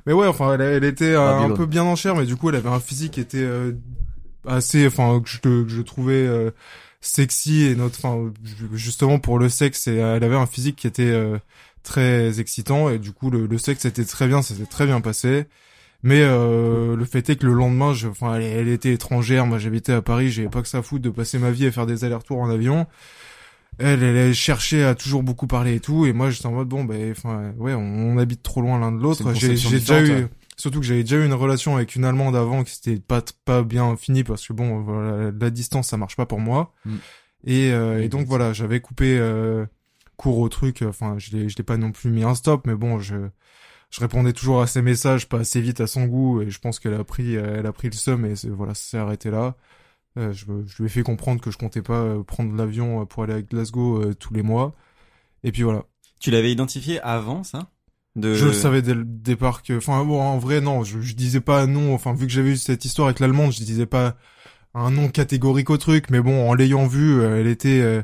Mais ouais, enfin, elle, elle était euh, un peu bien en chair, mais du coup, elle avait un physique qui était euh, assez, enfin, que je, que je trouvais euh, sexy et notre, enfin, ju- justement pour le sexe, et, elle avait un physique qui était euh, très excitant et du coup, le, le sexe était très bien, ça s'est très bien passé. Mais euh, le fait est que le lendemain, je, enfin, elle, elle était étrangère. Moi, j'habitais à Paris, j'avais pas que ça à foutre de passer ma vie à faire des allers-retours en avion. Elle, elle, elle cherchait à toujours beaucoup parler et tout, et moi, j'étais en mode bon, ben, enfin, ouais, on, on habite trop loin l'un de l'autre. J'ai déjà eu, ouais. surtout que j'avais déjà eu une relation avec une Allemande avant qui s'était pas pas bien fini parce que bon, voilà, la distance, ça marche pas pour moi. Mm. Et, euh, et donc voilà, j'avais coupé euh, court au truc. Enfin, je l'ai, je l'ai pas non plus mis un stop, mais bon, je je répondais toujours à ses messages, pas assez vite à son goût, et je pense qu'elle a pris, euh, elle a pris le seum, et voilà, ça s'est arrêté là. Euh, je, je lui ai fait comprendre que je comptais pas euh, prendre l'avion euh, pour aller à Glasgow euh, tous les mois. Et puis voilà. Tu l'avais identifié avant ça? De... Je le savais dès le départ que, enfin bon, en vrai non, je, je disais pas non. Enfin vu que j'avais eu cette histoire avec l'allemande, je disais pas un nom catégorique au truc, mais bon, en l'ayant vu, euh, elle était, euh,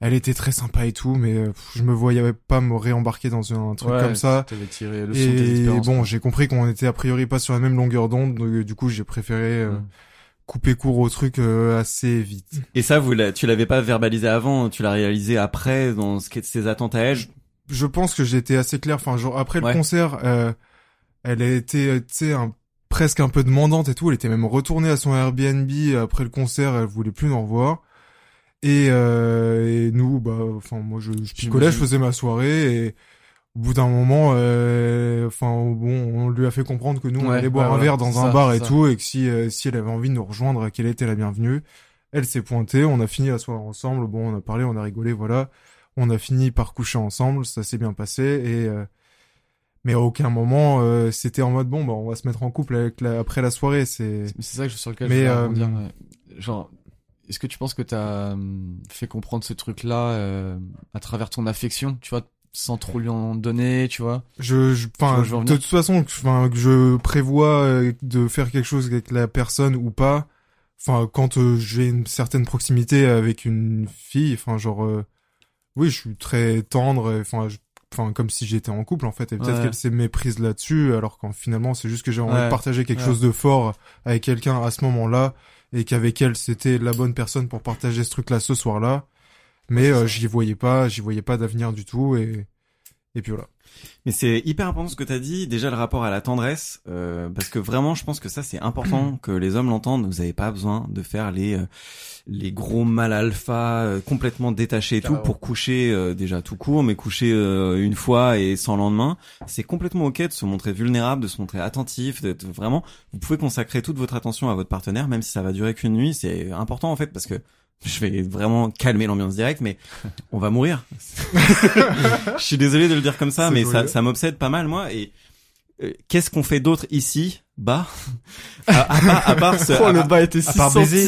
elle était très sympa et tout, mais euh, pff, je me voyais pas me réembarquer dans un, truc Ouais, comme ça. T'avais tiré le son de tes Et bon, j'ai compris qu'on était a priori pas sur la même longueur d'onde, donc euh, du coup j'ai préféré euh, couper court au truc euh, assez vite. Et ça, vous tu l'avais pas verbalisé avant, tu l'as réalisé après dans ce qui est de ses attentes à elle? je pense que j'étais assez clair. Enfin, genre après le concert, euh, elle a été, tu sais, un, presque un peu demandante et tout. Elle était même retournée à son Airbnb après le concert. Elle voulait plus nous revoir. Et, euh, et nous, bah, enfin, moi, je, je picolais, je faisais ma soirée et au bout d'un moment, euh, enfin, bon, on lui a fait comprendre que nous, on Ouais, allait boire ouais, un verre dans un ça, bar et ça. tout, et que si, euh, si elle avait envie de nous rejoindre, qu'elle était la bienvenue. Elle s'est pointée, on a fini la soirée ensemble. Bon, on a parlé, on a rigolé, voilà. On a fini par coucher ensemble, ça s'est bien passé et euh, Mais à aucun moment, euh, c'était en mode bon, bah, on va se mettre en couple avec la, après la soirée. C'est c'est ça que je, sur lequel Mais, je euh, rebondir, ouais. Genre, est-ce que tu penses que t'as hum, fait comprendre ce truc-là euh, à travers ton affection, tu vois, sans trop lui en donner, tu vois? Je, je, Tu enfin, de toute façon, que- enfin, que je prévois euh, de faire quelque chose avec la personne ou pas. Enfin, quand euh, j'ai une certaine proximité avec une fille, enfin, genre, euh, oui, je suis très tendre. Enfin, enfin, comme si j'étais en couple en fait. Et peut-être Ouais. qu'elle s'est méprise là-dessus, alors qu'en finalement, c'est juste que j'ai envie Ouais. de partager quelque Ouais. chose de fort avec quelqu'un à ce moment-là, et qu'avec elle, c'était la bonne personne pour partager ce truc-là ce soir-là. Mais euh, j'y voyais pas, j'y voyais pas d'avenir du tout, et et puis voilà. Mais c'est hyper important ce que t'as dit. Déjà le rapport à la tendresse, euh, parce que vraiment, je pense que ça c'est important que les hommes l'entendent. Vous avez pas besoin de faire les euh, les gros mal alpha euh, complètement détachés et tout pour coucher euh, déjà tout court, mais coucher euh, une fois et sans lendemain. C'est complètement ok de se montrer vulnérable, de se montrer attentif, d'être vraiment. Vous pouvez consacrer toute votre attention à votre partenaire, même si ça va durer qu'une nuit. C'est important en fait parce que je vais vraiment calmer l'ambiance directe, mais on va mourir. je suis désolé de le dire comme ça, mais ça, ça m'obsède pas mal, moi. Et euh, qu'est-ce qu'on fait d'autre ici Bah, à, à part, à part, ce- Oh, à, le bas était si part baiser.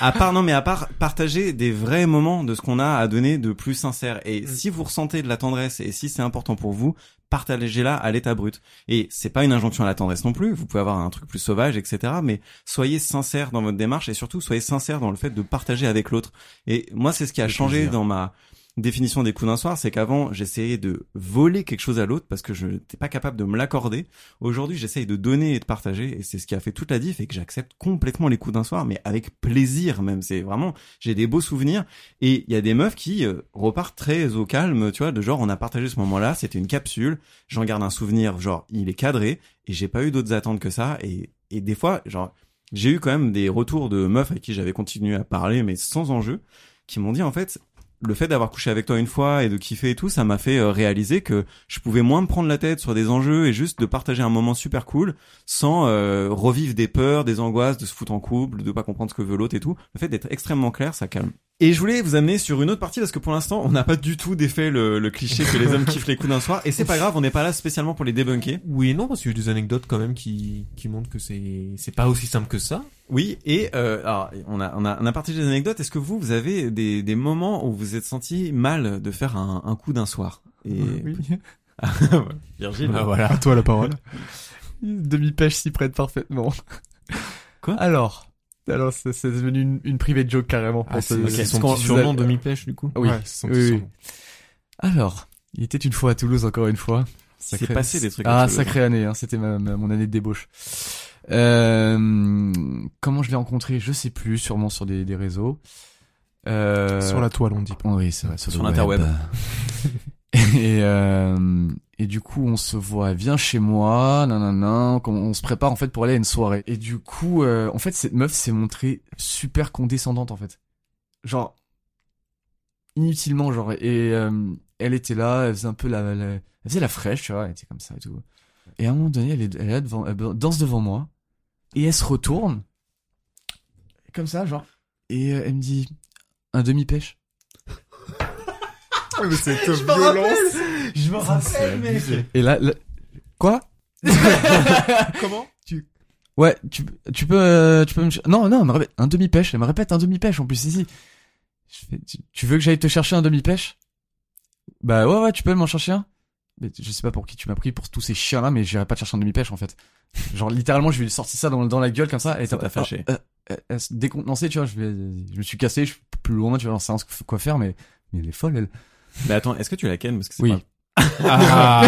à part- non, mais à part partager des vrais moments de ce qu'on a à donner de plus sincère. Et Mm. si vous ressentez de la tendresse et si c'est important pour vous, partagez-la à l'état brut. Et c'est pas une injonction à la tendresse non plus. Vous pouvez avoir un truc plus sauvage, etc. Mais soyez sincère dans votre démarche et surtout soyez sincère dans le fait de partager avec l'autre. Et moi, c'est ce qui a changé plaisir. dans ma définition des coups d'un soir, c'est qu'avant j'essayais de voler quelque chose à l'autre parce que je n'étais pas capable de me l'accorder. Aujourd'hui, j'essaye de donner et de partager et c'est ce qui a fait toute la diff et que j'accepte complètement les coups d'un soir, mais avec plaisir même. C'est vraiment, j'ai des beaux souvenirs et il y a des meufs qui euh, repartent très au calme, tu vois, de genre on a partagé ce moment-là, c'était une capsule, j'en garde un souvenir, genre il est cadré et j'ai pas eu d'autres attentes que ça et et des fois, genre j'ai eu quand même des retours de meufs avec qui j'avais continué à parler mais sans enjeu qui m'ont dit en fait le fait d'avoir couché avec toi une fois et de kiffer et tout, ça m'a fait euh, réaliser que je pouvais moins me prendre la tête sur des enjeux et juste de partager un moment super cool sans euh, revivre des peurs, des angoisses, de se foutre en couple, de pas comprendre ce que veut l'autre et tout. Le fait d'être extrêmement clair, ça calme. Et je voulais vous amener sur une autre partie parce que pour l'instant, on n'a pas du tout défait le, le cliché que les hommes kiffent les coups d'un soir et c'est pas grave, on n'est pas là spécialement pour les débunker. Oui et non, parce qu'il y a eu des anecdotes quand même qui, qui montrent que c'est, c'est pas aussi simple que ça. Oui, et euh, alors on a on a on a partagé des anecdotes. Est-ce que vous vous avez des des moments où vous vous êtes senti mal de faire un, un coup d'un soir? Et Virgile. Bah voilà. À toi la parole. Demi-pêche s'y prête parfaitement. Quoi? Alors, alors c'est c'est devenu une, une private joke carrément. pour Ah, ce- c'est ok. c'est parce son qu'on- petit surnom avez- demi-pêche du coup. Oui. Ouais, c'est son Oui, petit oui. surnom. Alors, il était une fois à Toulouse encore une fois. Il s'est Sacré- passé des trucs. Ah, sacrée année, hein, c'était ma, ma- mon année de débauche. Euh, comment je l'ai rencontré, je sais plus, sûrement sur des, des réseaux. Euh, Sur la toile, on dit. Oh oui, c'est vrai, sur, Sur l'interweb. web. et, euh, et du coup, on se voit, viens chez moi, nanana, on, on se prépare en fait pour aller à une soirée. Et du coup, euh, en fait, cette meuf s'est montrée super condescendante en fait. Genre, inutilement, genre, et euh, elle était là, elle faisait un peu la, la- elle faisait la fraîche, tu vois, elle était comme ça et tout. Et à un moment donné, elle est, elle est là devant, elle danse devant moi, et elle se retourne, comme ça, genre, et euh, elle me dit, un demi-pêche. mais c'est violence. Je me rappelle, mec. Et là, là- quoi Comment Ouais, tu, tu peux, euh, tu peux me, non, non, elle me répète un demi-pêche. Elle me répète un demi-pêche en plus ici. Je fais, tu, tu veux que j'aille te chercher un demi-pêche? Bah ouais, ouais, tu peux m'en chercher un. Mais je sais pas pour qui tu m'as pris pour tous ces chiens là, mais j'irai pas te chercher un demi-pêche en fait. Genre littéralement, je lui ai sorti ça dans, dans la gueule comme ça. Et Ça t'a fâché. Euh, euh, elle se décontenancée, tu vois. Je, vais- je me suis cassé, je suis plus loin, tu vois, j'en sais rien quoi faire, mais, mais elle est folle, elle. Mais attends, est-ce que tu la kennes? Parce que c'est Oui. pas- Ah,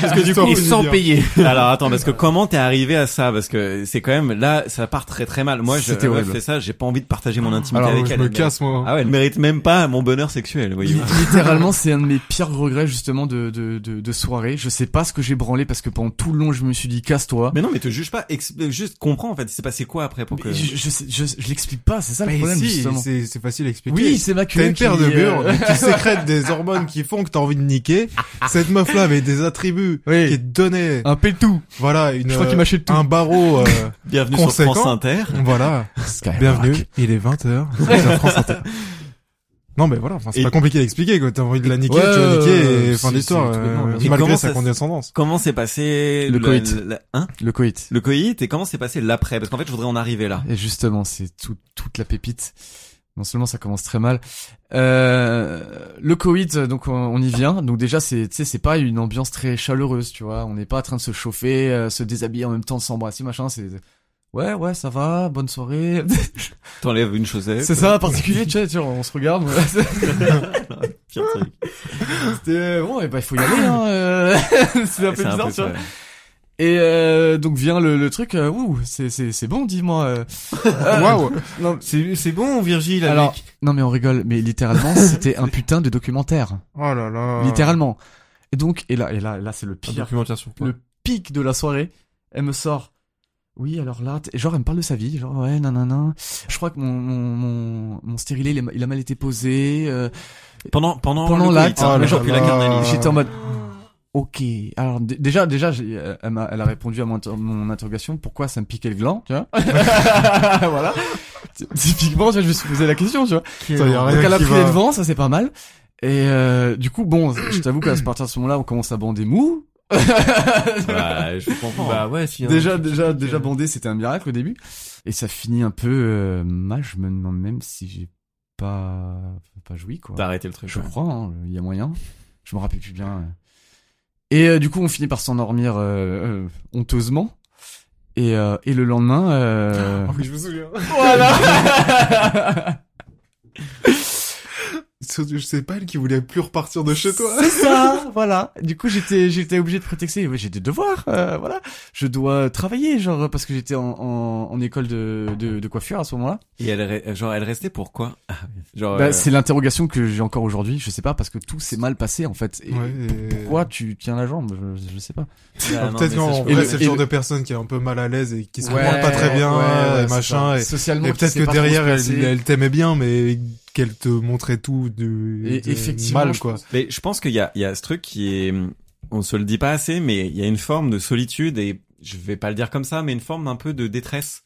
Parce que du coup, et sans payer. Alors attends, parce que comment t'es arrivé à ça? Parce que c'est quand même là, ça part très très mal. Moi, je fait ça, j'ai pas envie de partager mon intimité Alors, avec je elle. me elle casse, moi. mérite- Ah ouais, elle mérite même pas mon bonheur sexuel. Voyez. Littéralement, c'est un de mes pires regrets justement de, de, de, de soirée. Je sais pas ce que j'ai branlé parce que pendant tout le long, je me suis dit casse-toi. Mais non, mais te juge pas. Juste comprends en fait. C'est passé quoi après pour que. Mais je, je, je, je l'explique pas, c'est ça le Mais problème si, justement. c'est c'est facile à expliquer. Oui, c'est ma T'as queue une paire qui, de euh, murs qui sécrètent des hormones qui font que t'as envie de niquer. Cette meuf-là avait des attributs Oui. qui te donnaient, Un tout. voilà, une, Je crois qu'il euh, m'achète tout. un barreau, euh, Bienvenue sur Conséquent. France Inter. voilà. Bienvenue, il est 20h, sur France Inter. Non, mais voilà, enfin, c'est Et- pas compliqué à expliquer, quoi. T'as envie de la niquer, Ouais, tu la niquer, et fin d'histoire, euh, malgré comment sa condescendance. Comment s'est passé Le coït. la- hein Le coït. Le coït et comment s'est passé l'après? Parce qu'en fait, je voudrais en arriver là. Et justement, c'est tout, toute la pépite. Non seulement ça commence très mal. Euh, le Covid, donc on, on y vient. Donc déjà, c'est, tu sais, c'est pas une ambiance très chaleureuse, tu vois. On n'est pas en train de se chauffer, euh, se déshabiller en même temps, s'embrasser, machin. C'est, ouais, ouais, ça va, bonne soirée. T'enlèves une chaussette. c'est ça, en particulier, tu sais, tu vois, on se regarde. voilà. Pire truc. C'était, bon, et bah, il faut y aller, hein. euh, c'est un peu bizarre, tu vois. Et euh, donc vient le, le truc, euh, ouh, c'est, c'est, c'est bon, dis-moi. euh. Euh, Waouh! non, C'est c'est bon, Virgile, Alors, avec... non mais on rigole, mais littéralement c'était un putain de documentaire, Oh là là. littéralement. Et donc et là et là là c'est le Un pire, documentaire sur quoi le pic de la soirée. Elle me sort. Oui alors là, genre elle me parle de sa vie, genre ouais nanana. Je crois que mon mon mon, mon stérilet il a, il a mal été posé. euh, Pendant pendant Pendant l'acte, oh mais là genre puis la là. carnalité. J'étais en mode. Ok. Alors d- déjà, déjà, j'ai- euh, elle, m'a- elle a répondu à mon, inter- mon interrogation. Pourquoi ça me piquait le gland, tu vois? Voilà. Ty- Typiquement, tu vois, je me suis posé la question, tu vois. Ça, Donc elle a pris va. les devants, ça c'est pas mal. Et euh, du coup, bon, je t'avoue qu'à partir de ce moment-là, on commence à bander mou. Ouais, je comprends. Bah ouais, si. hein. déjà, déjà, déjà bandé, c'était un miracle au début. Et ça finit un peu euh, mal. Je me demande même si j'ai pas pas joui quoi. T'as arrêté le truc. Je ouais. crois, hein, il y a moyen. Je me rappelle plus bien. Euh. Et euh, du coup, on finit par s'endormir euh, euh, honteusement. Et, euh, et le lendemain, euh... Oui, je me souviens. voilà. Je sais pas, elle qui voulait plus repartir de chez toi. C'est ça, voilà. Du coup, j'étais, j'étais obligé de prétexter. J'ai des devoirs, euh, voilà. Je dois travailler, genre parce que j'étais en, en, en école de, de, de coiffure à ce moment-là. Et elle re- genre elle restait pourquoi Ah, oui. Genre Bah, euh, c'est l'interrogation que j'ai encore aujourd'hui. Je sais pas parce que tout s'est mal passé en fait. Et Ouais, et- pourquoi tu tiens la jambe? Je, je sais pas. ah, non, Peut-être qu'en vrai, c'est le genre le- de personne qui est un peu mal à l'aise et qui se Ouais, comprend pas très bien, ouais, ouais, et machin. Et, Socialement, et peut-être que derrière, elle t'aimait bien, mais qu'elle te montrait tout du Et de effectivement, mal, je quoi. pense- Mais je pense qu'il y a, il y a ce truc qui est, on se le dit pas assez, mais il y a une forme de solitude et je vais pas le dire comme ça, mais une forme d'un peu de détresse.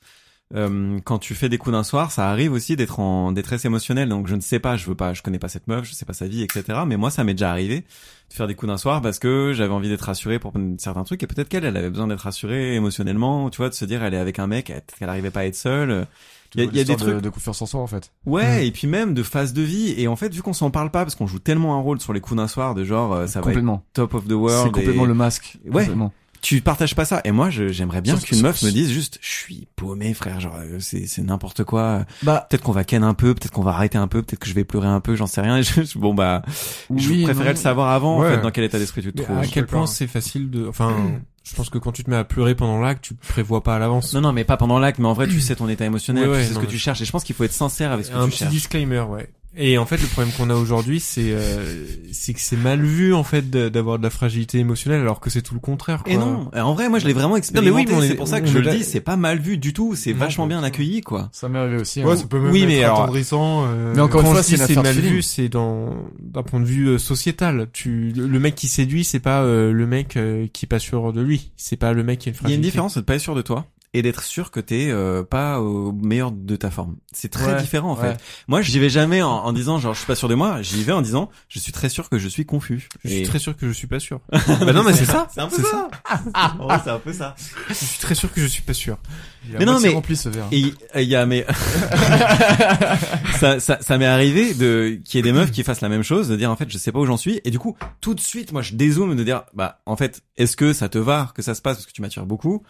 Euh, quand tu fais des coups d'un soir, ça arrive aussi d'être en détresse émotionnelle. Donc je ne sais pas, je veux pas, je connais pas cette meuf, je sais pas sa vie, etc. Mais moi, ça m'est déjà arrivé de faire des coups d'un soir parce que j'avais envie d'être rassuré pour certains trucs et peut-être qu'elle, elle avait besoin d'être rassurée émotionnellement, tu vois, de se dire elle est avec un mec, elle- qu'elle arrivait pas à être seule. Il y a, il y a des de- trucs de confiance en soi en fait. Ouais, et puis même de phase de vie. Et en fait, vu qu'on s'en parle pas, parce qu'on joue tellement un rôle sur les coups d'un soir, de genre, euh, ça va être complètement. top of the world. C'est complètement et le masque. Ouais. Complètement. Tu partages pas ça. Et moi, je- j'aimerais bien qu'une meuf me dise juste, je suis paumé, frère. Genre, euh, c'est, c'est n'importe quoi. Bah Peut-être qu'on va ken un peu, peut-être qu'on va arrêter un peu, peut-être que je vais pleurer un peu, j'en sais rien. Et je- je- bon bah, je oui, préférais non. le savoir avant, en Ouais. fait, dans quel état d'esprit tu te Mais trouves. à quel point c'est facile de... Enfin, je pense que quand tu te mets à pleurer pendant l'acte, tu prévois pas à l'avance. Non, non, mais pas pendant l'acte, mais en vrai, tu sais ton état émotionnel, Ouais, ouais, tu sais ce que tu cherches. Et je pense qu'il faut être sincère avec ce que un tu petit cherches. disclaimer, ouais. Et en fait, le problème qu'on a aujourd'hui, c'est euh, c'est que c'est mal vu en fait d'avoir de la fragilité émotionnelle, alors que c'est tout le contraire. Quoi. Et non, en vrai, moi je l'ai vraiment expérimenté. est- c'est pour ça que je est le dis, c'est pas mal vu du tout. C'est vachement bien accueilli, quoi. Ça m'est arrivé aussi. Ouais, hein. ça peut même Oui, être mais alors- attendrissant. euh, Mais encore une fois, je c'est c'est mal vu, c'est dans d'un point de vue euh, sociétal. Tu le, mec qui séduit, c'est pas euh, le mec euh, qui est pas sûr de lui. C'est pas le mec qui a une Il y a fragilité. une différence de pas être sûr de toi et d'être sûr que t'es euh, pas au meilleur de ta forme. C'est très Ouais, différent en ouais. fait. Moi, j'y vais jamais en, en disant genre je suis pas sûr de moi. J'y vais en disant je suis très sûr que je suis confus. Je suis Et- très sûr que je suis pas sûr. bah non, mais c'est ça. C'est un peu C'est ça. En vrai, c'est un peu ça. Je suis très sûr que je suis pas sûr. Mais non, mais- rempli ce verre. Et il y a mais ça ça, ça m'est arrivé de qu'il y ait des meufs qui fassent la même chose, de dire en fait je sais pas où j'en suis et du coup tout de suite moi je dézoome de dire bah en fait est-ce que ça te va que ça se passe? Parce que tu matures beaucoup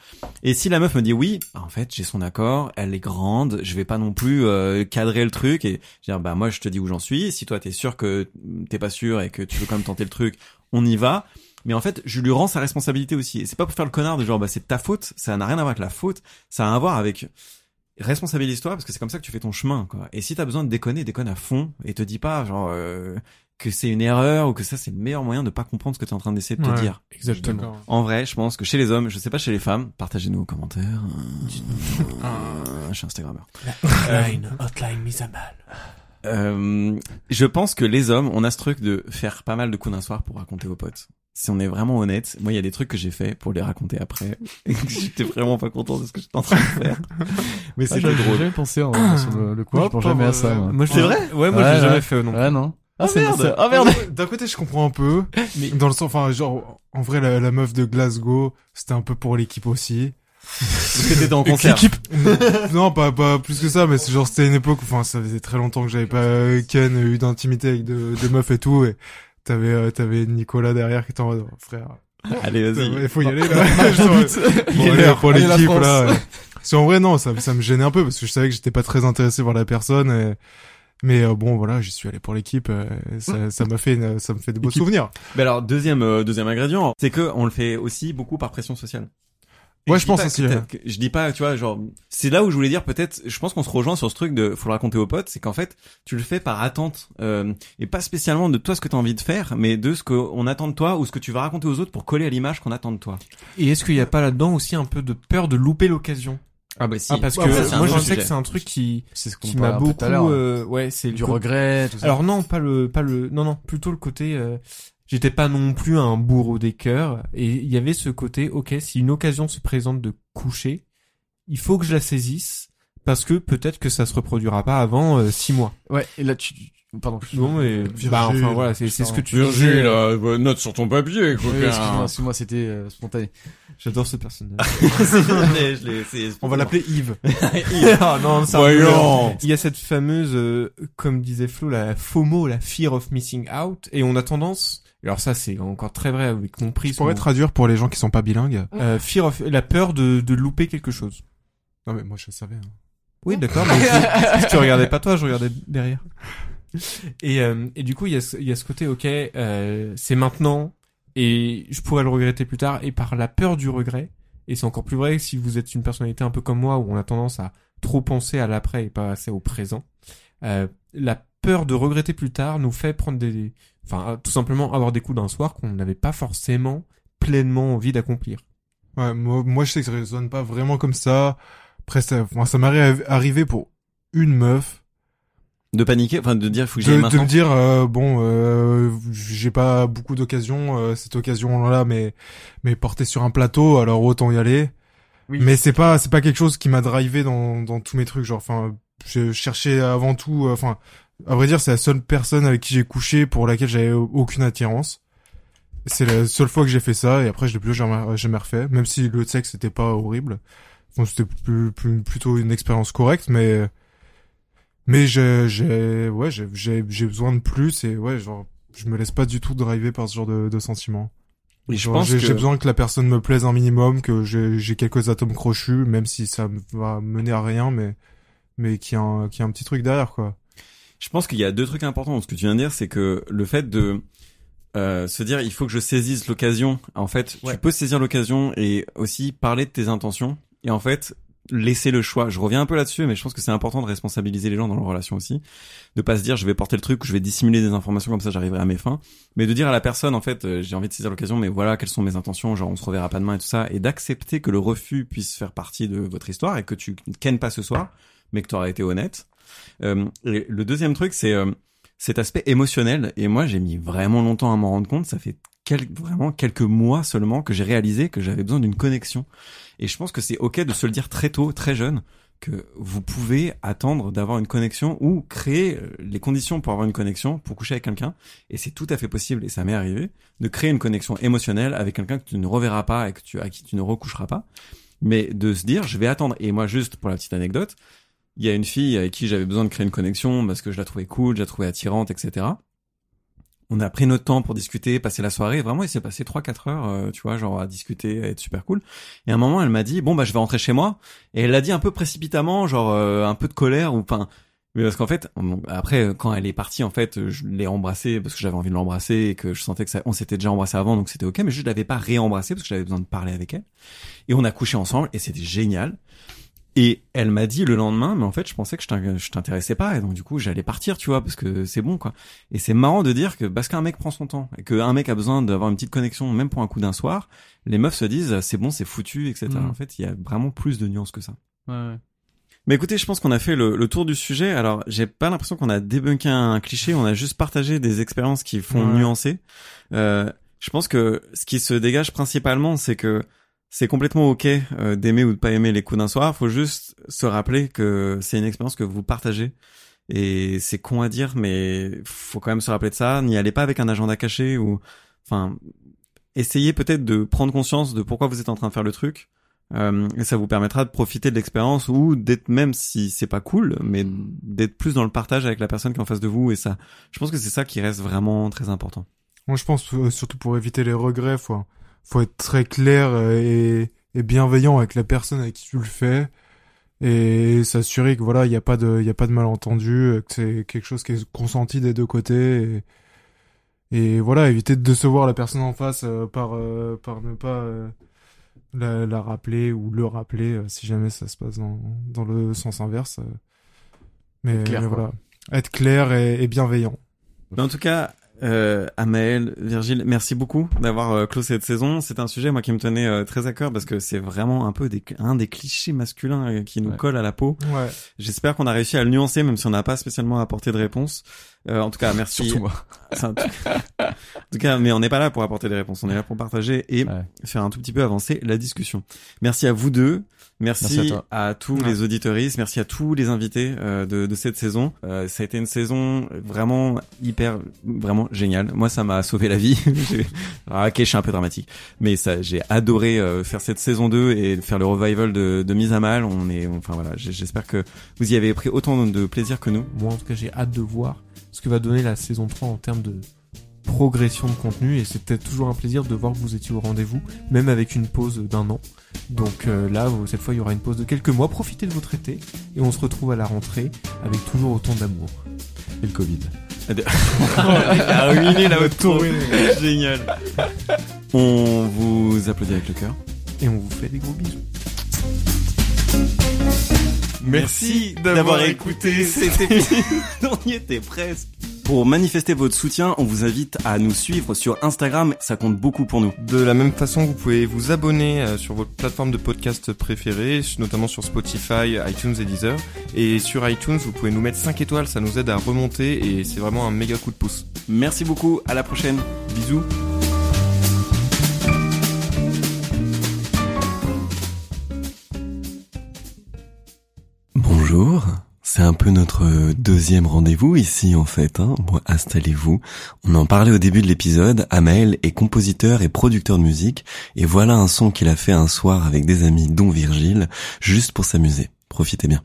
et si la meuf me dit oui bah, en fait j'ai son accord elle est grande je vais pas non plus euh, cadrer le truc et dire bah moi je te dis où j'en suis si toi t'es sûr que t'es pas sûr et que tu veux quand même tenter le truc on y va mais en fait, je lui rends sa responsabilité aussi. Et c'est pas pour faire le connard de genre, bah, c'est ta faute. Ça n'a rien à voir avec la faute. Ça a à voir avec responsabilise-toi parce que c'est comme ça que tu fais ton chemin, quoi. Et si t'as besoin de déconner, déconne à fond et te dis pas, genre, euh, que c'est une erreur ou que ça c'est le meilleur moyen de pas comprendre ce que t'es en train d'essayer de te Ouais. dire. Exactement. En vrai, je pense que chez les hommes, je sais pas chez les femmes, partagez-nous aux commentaires. Euh, je suis Instagrammeur. Hotline, hotline mise à mal. Euh, je pense que les hommes, on a ce truc de faire pas mal de coups d'un soir pour raconter aux potes. si on est vraiment honnête, moi il y a des trucs que j'ai fait pour les raconter après. Et que J'étais vraiment pas content de ce que j'étais en train de faire. Mais Ah, c'était drôle. jamais pensé en, sur le, le coup, je pense jamais à ça, moi. C'est vrai Ouais, moi, Ouais, j'ai jamais fait non. Ouais, non. Ah, c'est merde. c'est- Ah, merde. D'un côté, je comprends un peu. Mais- Dans le sens, enfin, genre, en vrai, la, la meuf de Glasgow, c'était un peu pour l'équipe aussi. T'étais en concert. non, pas, pas plus que ça, mais c'est genre, c'était une époque où, enfin, ça faisait très longtemps que j'avais pas euh, Ken eu d'intimité avec de, de meufs et tout, et t'avais, euh, t'avais Nicolas derrière qui était en mode, oh, frère, Allez, vas-y. il faut y aller, là. Bon, est allez, pour l'équipe, là. Parce qu'en vrai, non, ça, ça me gênait un peu, parce que je savais que j'étais pas très intéressé par la personne, et, mais euh, bon, voilà, j'y suis allé pour l'équipe, euh, ça, ça m'a fait, une- ça me fait de beaux Équipe. souvenirs. Mais alors deuxième euh, deuxième ingrédient, c'est que on le fait aussi beaucoup par pression sociale. Et Ouais, je dis pense pas aussi, que ouais. t'as- que- je dis pas, tu vois, genre, c'est là où je voulais dire peut-être, je pense qu'on se rejoint sur ce truc de, faut le raconter aux potes, c'est qu'en fait, tu le fais par attente, euh, et pas spécialement de toi ce que t'as envie de faire, mais de ce qu'on attend de toi ou ce que tu vas raconter aux autres pour coller à l'image qu'on attend de toi. Et est-ce qu'il n'y a pas là-dedans aussi un peu de peur de louper l'occasion? Ah bah si. Ah, parce que Ouais, moi, je sais que c'est un truc qui, C'est ce qu'on qui m'a beaucoup, tout à l'heure. euh, ouais, c'est Du regret, tout ça. Alors non, pas le, pas le, non non, plutôt le côté. euh, J'étais pas non plus un bourreau des cœurs et il y avait ce côté. Ok, si une occasion se présente de coucher, il faut que je la saisisse parce que peut-être que ça se reproduira pas avant euh, six mois. Ouais, et là, tu... Pardon. Non mais Virgile, bah enfin voilà, c'est c'est ce que tu Virgile, disais. euh, note sur ton papier, Oui, coquin. excuse-moi, excuse-moi, c'était euh, spontané. J'adore ce personnage. Je l'ai- On va l'appeler Yves. ah non, ça Voyons. Il y a cette fameuse, euh, comme disait Flo, la FOMO, la fear of missing out, et on a tendance, alors ça c'est encore très vrai avec mon prix, Je pourrais traduire pour les gens qui sont pas bilingues. euh, fear of, la peur de, de louper quelque chose. Non, mais moi, je savais. hein. Oui, d'accord, mais si, si tu regardais pas toi, je regardais derrière. Et, euh, et du coup, il y a y a ce côté, ok, euh, c'est maintenant, et je pourrais le regretter plus tard, et par la peur du regret, et c'est encore plus vrai si vous êtes une personnalité un peu comme moi, où on a tendance à trop penser à l'après et pas assez au présent, euh, la peur de regretter plus tard nous fait prendre des, enfin, tout simplement avoir des coups d'un soir qu'on n'avait pas forcément pleinement envie d'accomplir. Ouais, moi, je sais que ça résonne pas vraiment comme ça. Après, ça, ça m'est arri- arrivé pour une meuf De paniquer, enfin de dire, faut que j'y de, aille de maintenant. me dire euh, bon, euh, j'ai pas beaucoup d'occasions. euh, cette occasion-là, mais mais portée sur un plateau, alors autant y aller. Oui. Mais c'est pas c'est pas quelque chose qui m'a drivé dans dans tous mes trucs. Genre, enfin, je cherchais avant tout. euh, Enfin, à vrai dire, c'est la seule personne avec qui j'ai couché pour laquelle j'avais aucune attirance. C'est la seule fois que j'ai fait ça et après je l'ai plus jamais, jamais refait. Même si le sexe c'était pas horrible. C'était plus, plus- plutôt une expérience correcte, mais mais j'ai ouais j'ai besoin de plus et ouais genre je me laisse pas du tout driver par ce genre de, de sentiments. Et je Genre, pense j'ai que j'ai besoin que la personne me plaise un minimum, que j'ai quelques atomes crochus, même si ça va mener à rien, mais mais qu'il y a un qu'il y a un petit truc derrière quoi. Je pense qu'il y a deux trucs importants dans ce que tu viens de dire, c'est que le fait de euh, se dire il faut que je saisisse l'occasion, en fait, Ouais. tu peux saisir l'occasion et aussi parler de tes intentions et en fait laisser le choix. Je reviens un peu là-dessus, mais je pense que c'est important de responsabiliser les gens dans leur relation aussi, de pas se dire je vais porter le truc, je vais dissimuler des informations comme ça j'arriverai à mes fins, mais de dire à la personne en fait euh, j'ai envie de saisir l'occasion, mais voilà quelles sont mes intentions, genre on se reverra pas demain et tout ça, et d'accepter que le refus puisse faire partie de votre histoire et que tu kennes pas ce soir, mais que tu auras été honnête. Euh, le deuxième truc, c'est euh, cet aspect émotionnel. Et moi, j'ai mis vraiment longtemps à m'en rendre compte. Ça fait vraiment quelques mois seulement que j'ai réalisé que j'avais besoin d'une connexion. Et je pense que c'est ok de se le dire très tôt, très jeune, que vous pouvez attendre d'avoir une connexion ou créer euh, les conditions pour avoir une connexion, pour coucher avec quelqu'un. Et c'est tout à fait possible, et ça m'est arrivé, de créer une connexion émotionnelle avec quelqu'un que tu ne reverras pas et que tu, à qui tu ne recoucheras pas. Mais de se dire, je vais attendre. Et moi, juste pour la petite anecdote, il y a une fille avec qui j'avais besoin de créer une connexion parce que je la trouvais cool, je la trouvais attirante, etc. On a pris notre temps pour discuter, passer la soirée. Vraiment, il s'est passé 3-4 heures, euh, tu vois, genre à discuter, à être super cool. Et à un moment, elle m'a dit, bon, bah, je vais rentrer chez moi. Et elle l'a dit un peu précipitamment, genre euh, un peu de colère ou enfin. Mais parce qu'en fait, après, quand elle est partie, en fait, je l'ai embrassée parce que j'avais envie de l'embrasser et que je sentais que ça, on s'était déjà embrassé avant, donc c'était ok. Mais je l'avais pas réembrassée parce que j'avais besoin de parler avec elle. Et on a couché ensemble et c'était génial. Et elle m'a dit le lendemain, mais en fait, je pensais que je t'in- je t'intéressais pas, et donc du coup, j'allais partir, tu vois, parce que c'est bon, quoi. Et c'est marrant de dire que parce qu'un mec prend son temps, et qu'un mec a besoin d'avoir une petite connexion, même pour un coup d'un soir, les meufs se disent c'est bon, c'est foutu, etc. Mm. En fait, il y a vraiment plus de nuances que ça. Ouais, ouais. Mais écoutez, je pense qu'on a fait le, le tour du sujet. Alors, j'ai pas l'impression qu'on a débunké un cliché, on a juste partagé des expériences qui font Ouais. nuancer. Euh, Je pense que ce qui se dégage principalement, c'est que c'est complètement ok euh, d'aimer ou de pas aimer les coups d'un soir. Faut juste se rappeler que c'est une expérience que vous partagez. Et c'est con à dire, mais faut quand même se rappeler de ça. N'y allez pas avec un agenda caché ou, enfin, essayez peut-être de prendre conscience de pourquoi vous êtes en train de faire le truc. Euh, et ça vous permettra de profiter de l'expérience ou d'être même si c'est pas cool, mais d'être plus dans le partage avec la personne qui est en face de vous. Et ça, je pense que c'est ça qui reste vraiment très important. Moi, je pense euh, surtout pour éviter les regrets, faut, faut être très clair et, et bienveillant avec la personne avec qui tu le fais et s'assurer que voilà, il n'y a pas de, il y a pas de malentendu, euh, que c'est quelque chose qui est consenti des deux côtés et, et voilà, éviter de décevoir la personne en face euh, par, euh, par ne pas euh, la, la rappeler ou le rappeler euh, si jamais ça se passe dans, dans le sens inverse. Mais, Clair, mais quoi. voilà, être clair et, et bienveillant. Mais en tout cas, euh, Amael, Virgile, merci beaucoup d'avoir euh, closé cette saison. C'est un sujet moi qui me tenait euh, très à cœur parce que c'est vraiment un peu des, un des clichés masculins euh, qui nous Ouais. colle à la peau. Ouais. J'espère qu'on a réussi à le nuancer même si on n'a pas spécialement apporté de réponse. Euh, en tout cas, merci. Surtout moi. Enfin, en tout en tout cas, mais on n'est pas là pour apporter des réponses. On est là pour partager et Ouais. faire un tout petit peu avancer la discussion. Merci à vous deux. Merci, Merci à à, tous les auditoristes. Merci à tous les invités euh, de, de cette saison. Euh, ça a été une saison vraiment hyper, vraiment géniale. Moi, ça m'a sauvé la vie. J'ai- ah, ok, je suis un peu dramatique, mais ça, j'ai adoré euh, faire cette saison 2 et faire le revival de, de Mise à Mal. On est, enfin voilà, j'espère que vous y avez pris autant de plaisir que nous. Moi, en tout cas, j'ai hâte de voir ce que va donner la saison 3 en termes de progression de contenu et c'était toujours un plaisir de voir que vous étiez au rendez-vous, même avec une pause d'un an. Donc euh, là, cette fois, il y aura une pause de quelques mois. Profitez de votre été et on se retrouve à la rentrée avec toujours autant d'amour. Et le Covid. a ruiné la haute tour. Génial. On vous applaudit avec le cœur. Et on vous fait des gros bisous. Merci d'avoir écouté cet épisode. On y était presque. Pour manifester votre soutien, on vous invite à nous suivre sur Instagram. Ça compte beaucoup pour nous. De la même façon, vous pouvez vous abonner euh, sur votre plateforme de podcast préférée, notamment sur Spotify, iTunes et Deezer. Et sur iTunes, vous pouvez nous mettre 5 étoiles, ça nous aide à remonter et c'est vraiment un méga coup de pouce. Merci beaucoup. À la prochaine. Bisous. Bonjour. C'est un peu notre deuxième rendez-vous ici en fait. Hein. Installez-vous. On en parlait au début de l'épisode. Amael est compositeur et producteur de musique et voilà un son qu'il a fait un soir avec des amis dont Virgile, juste pour s'amuser. Profitez bien.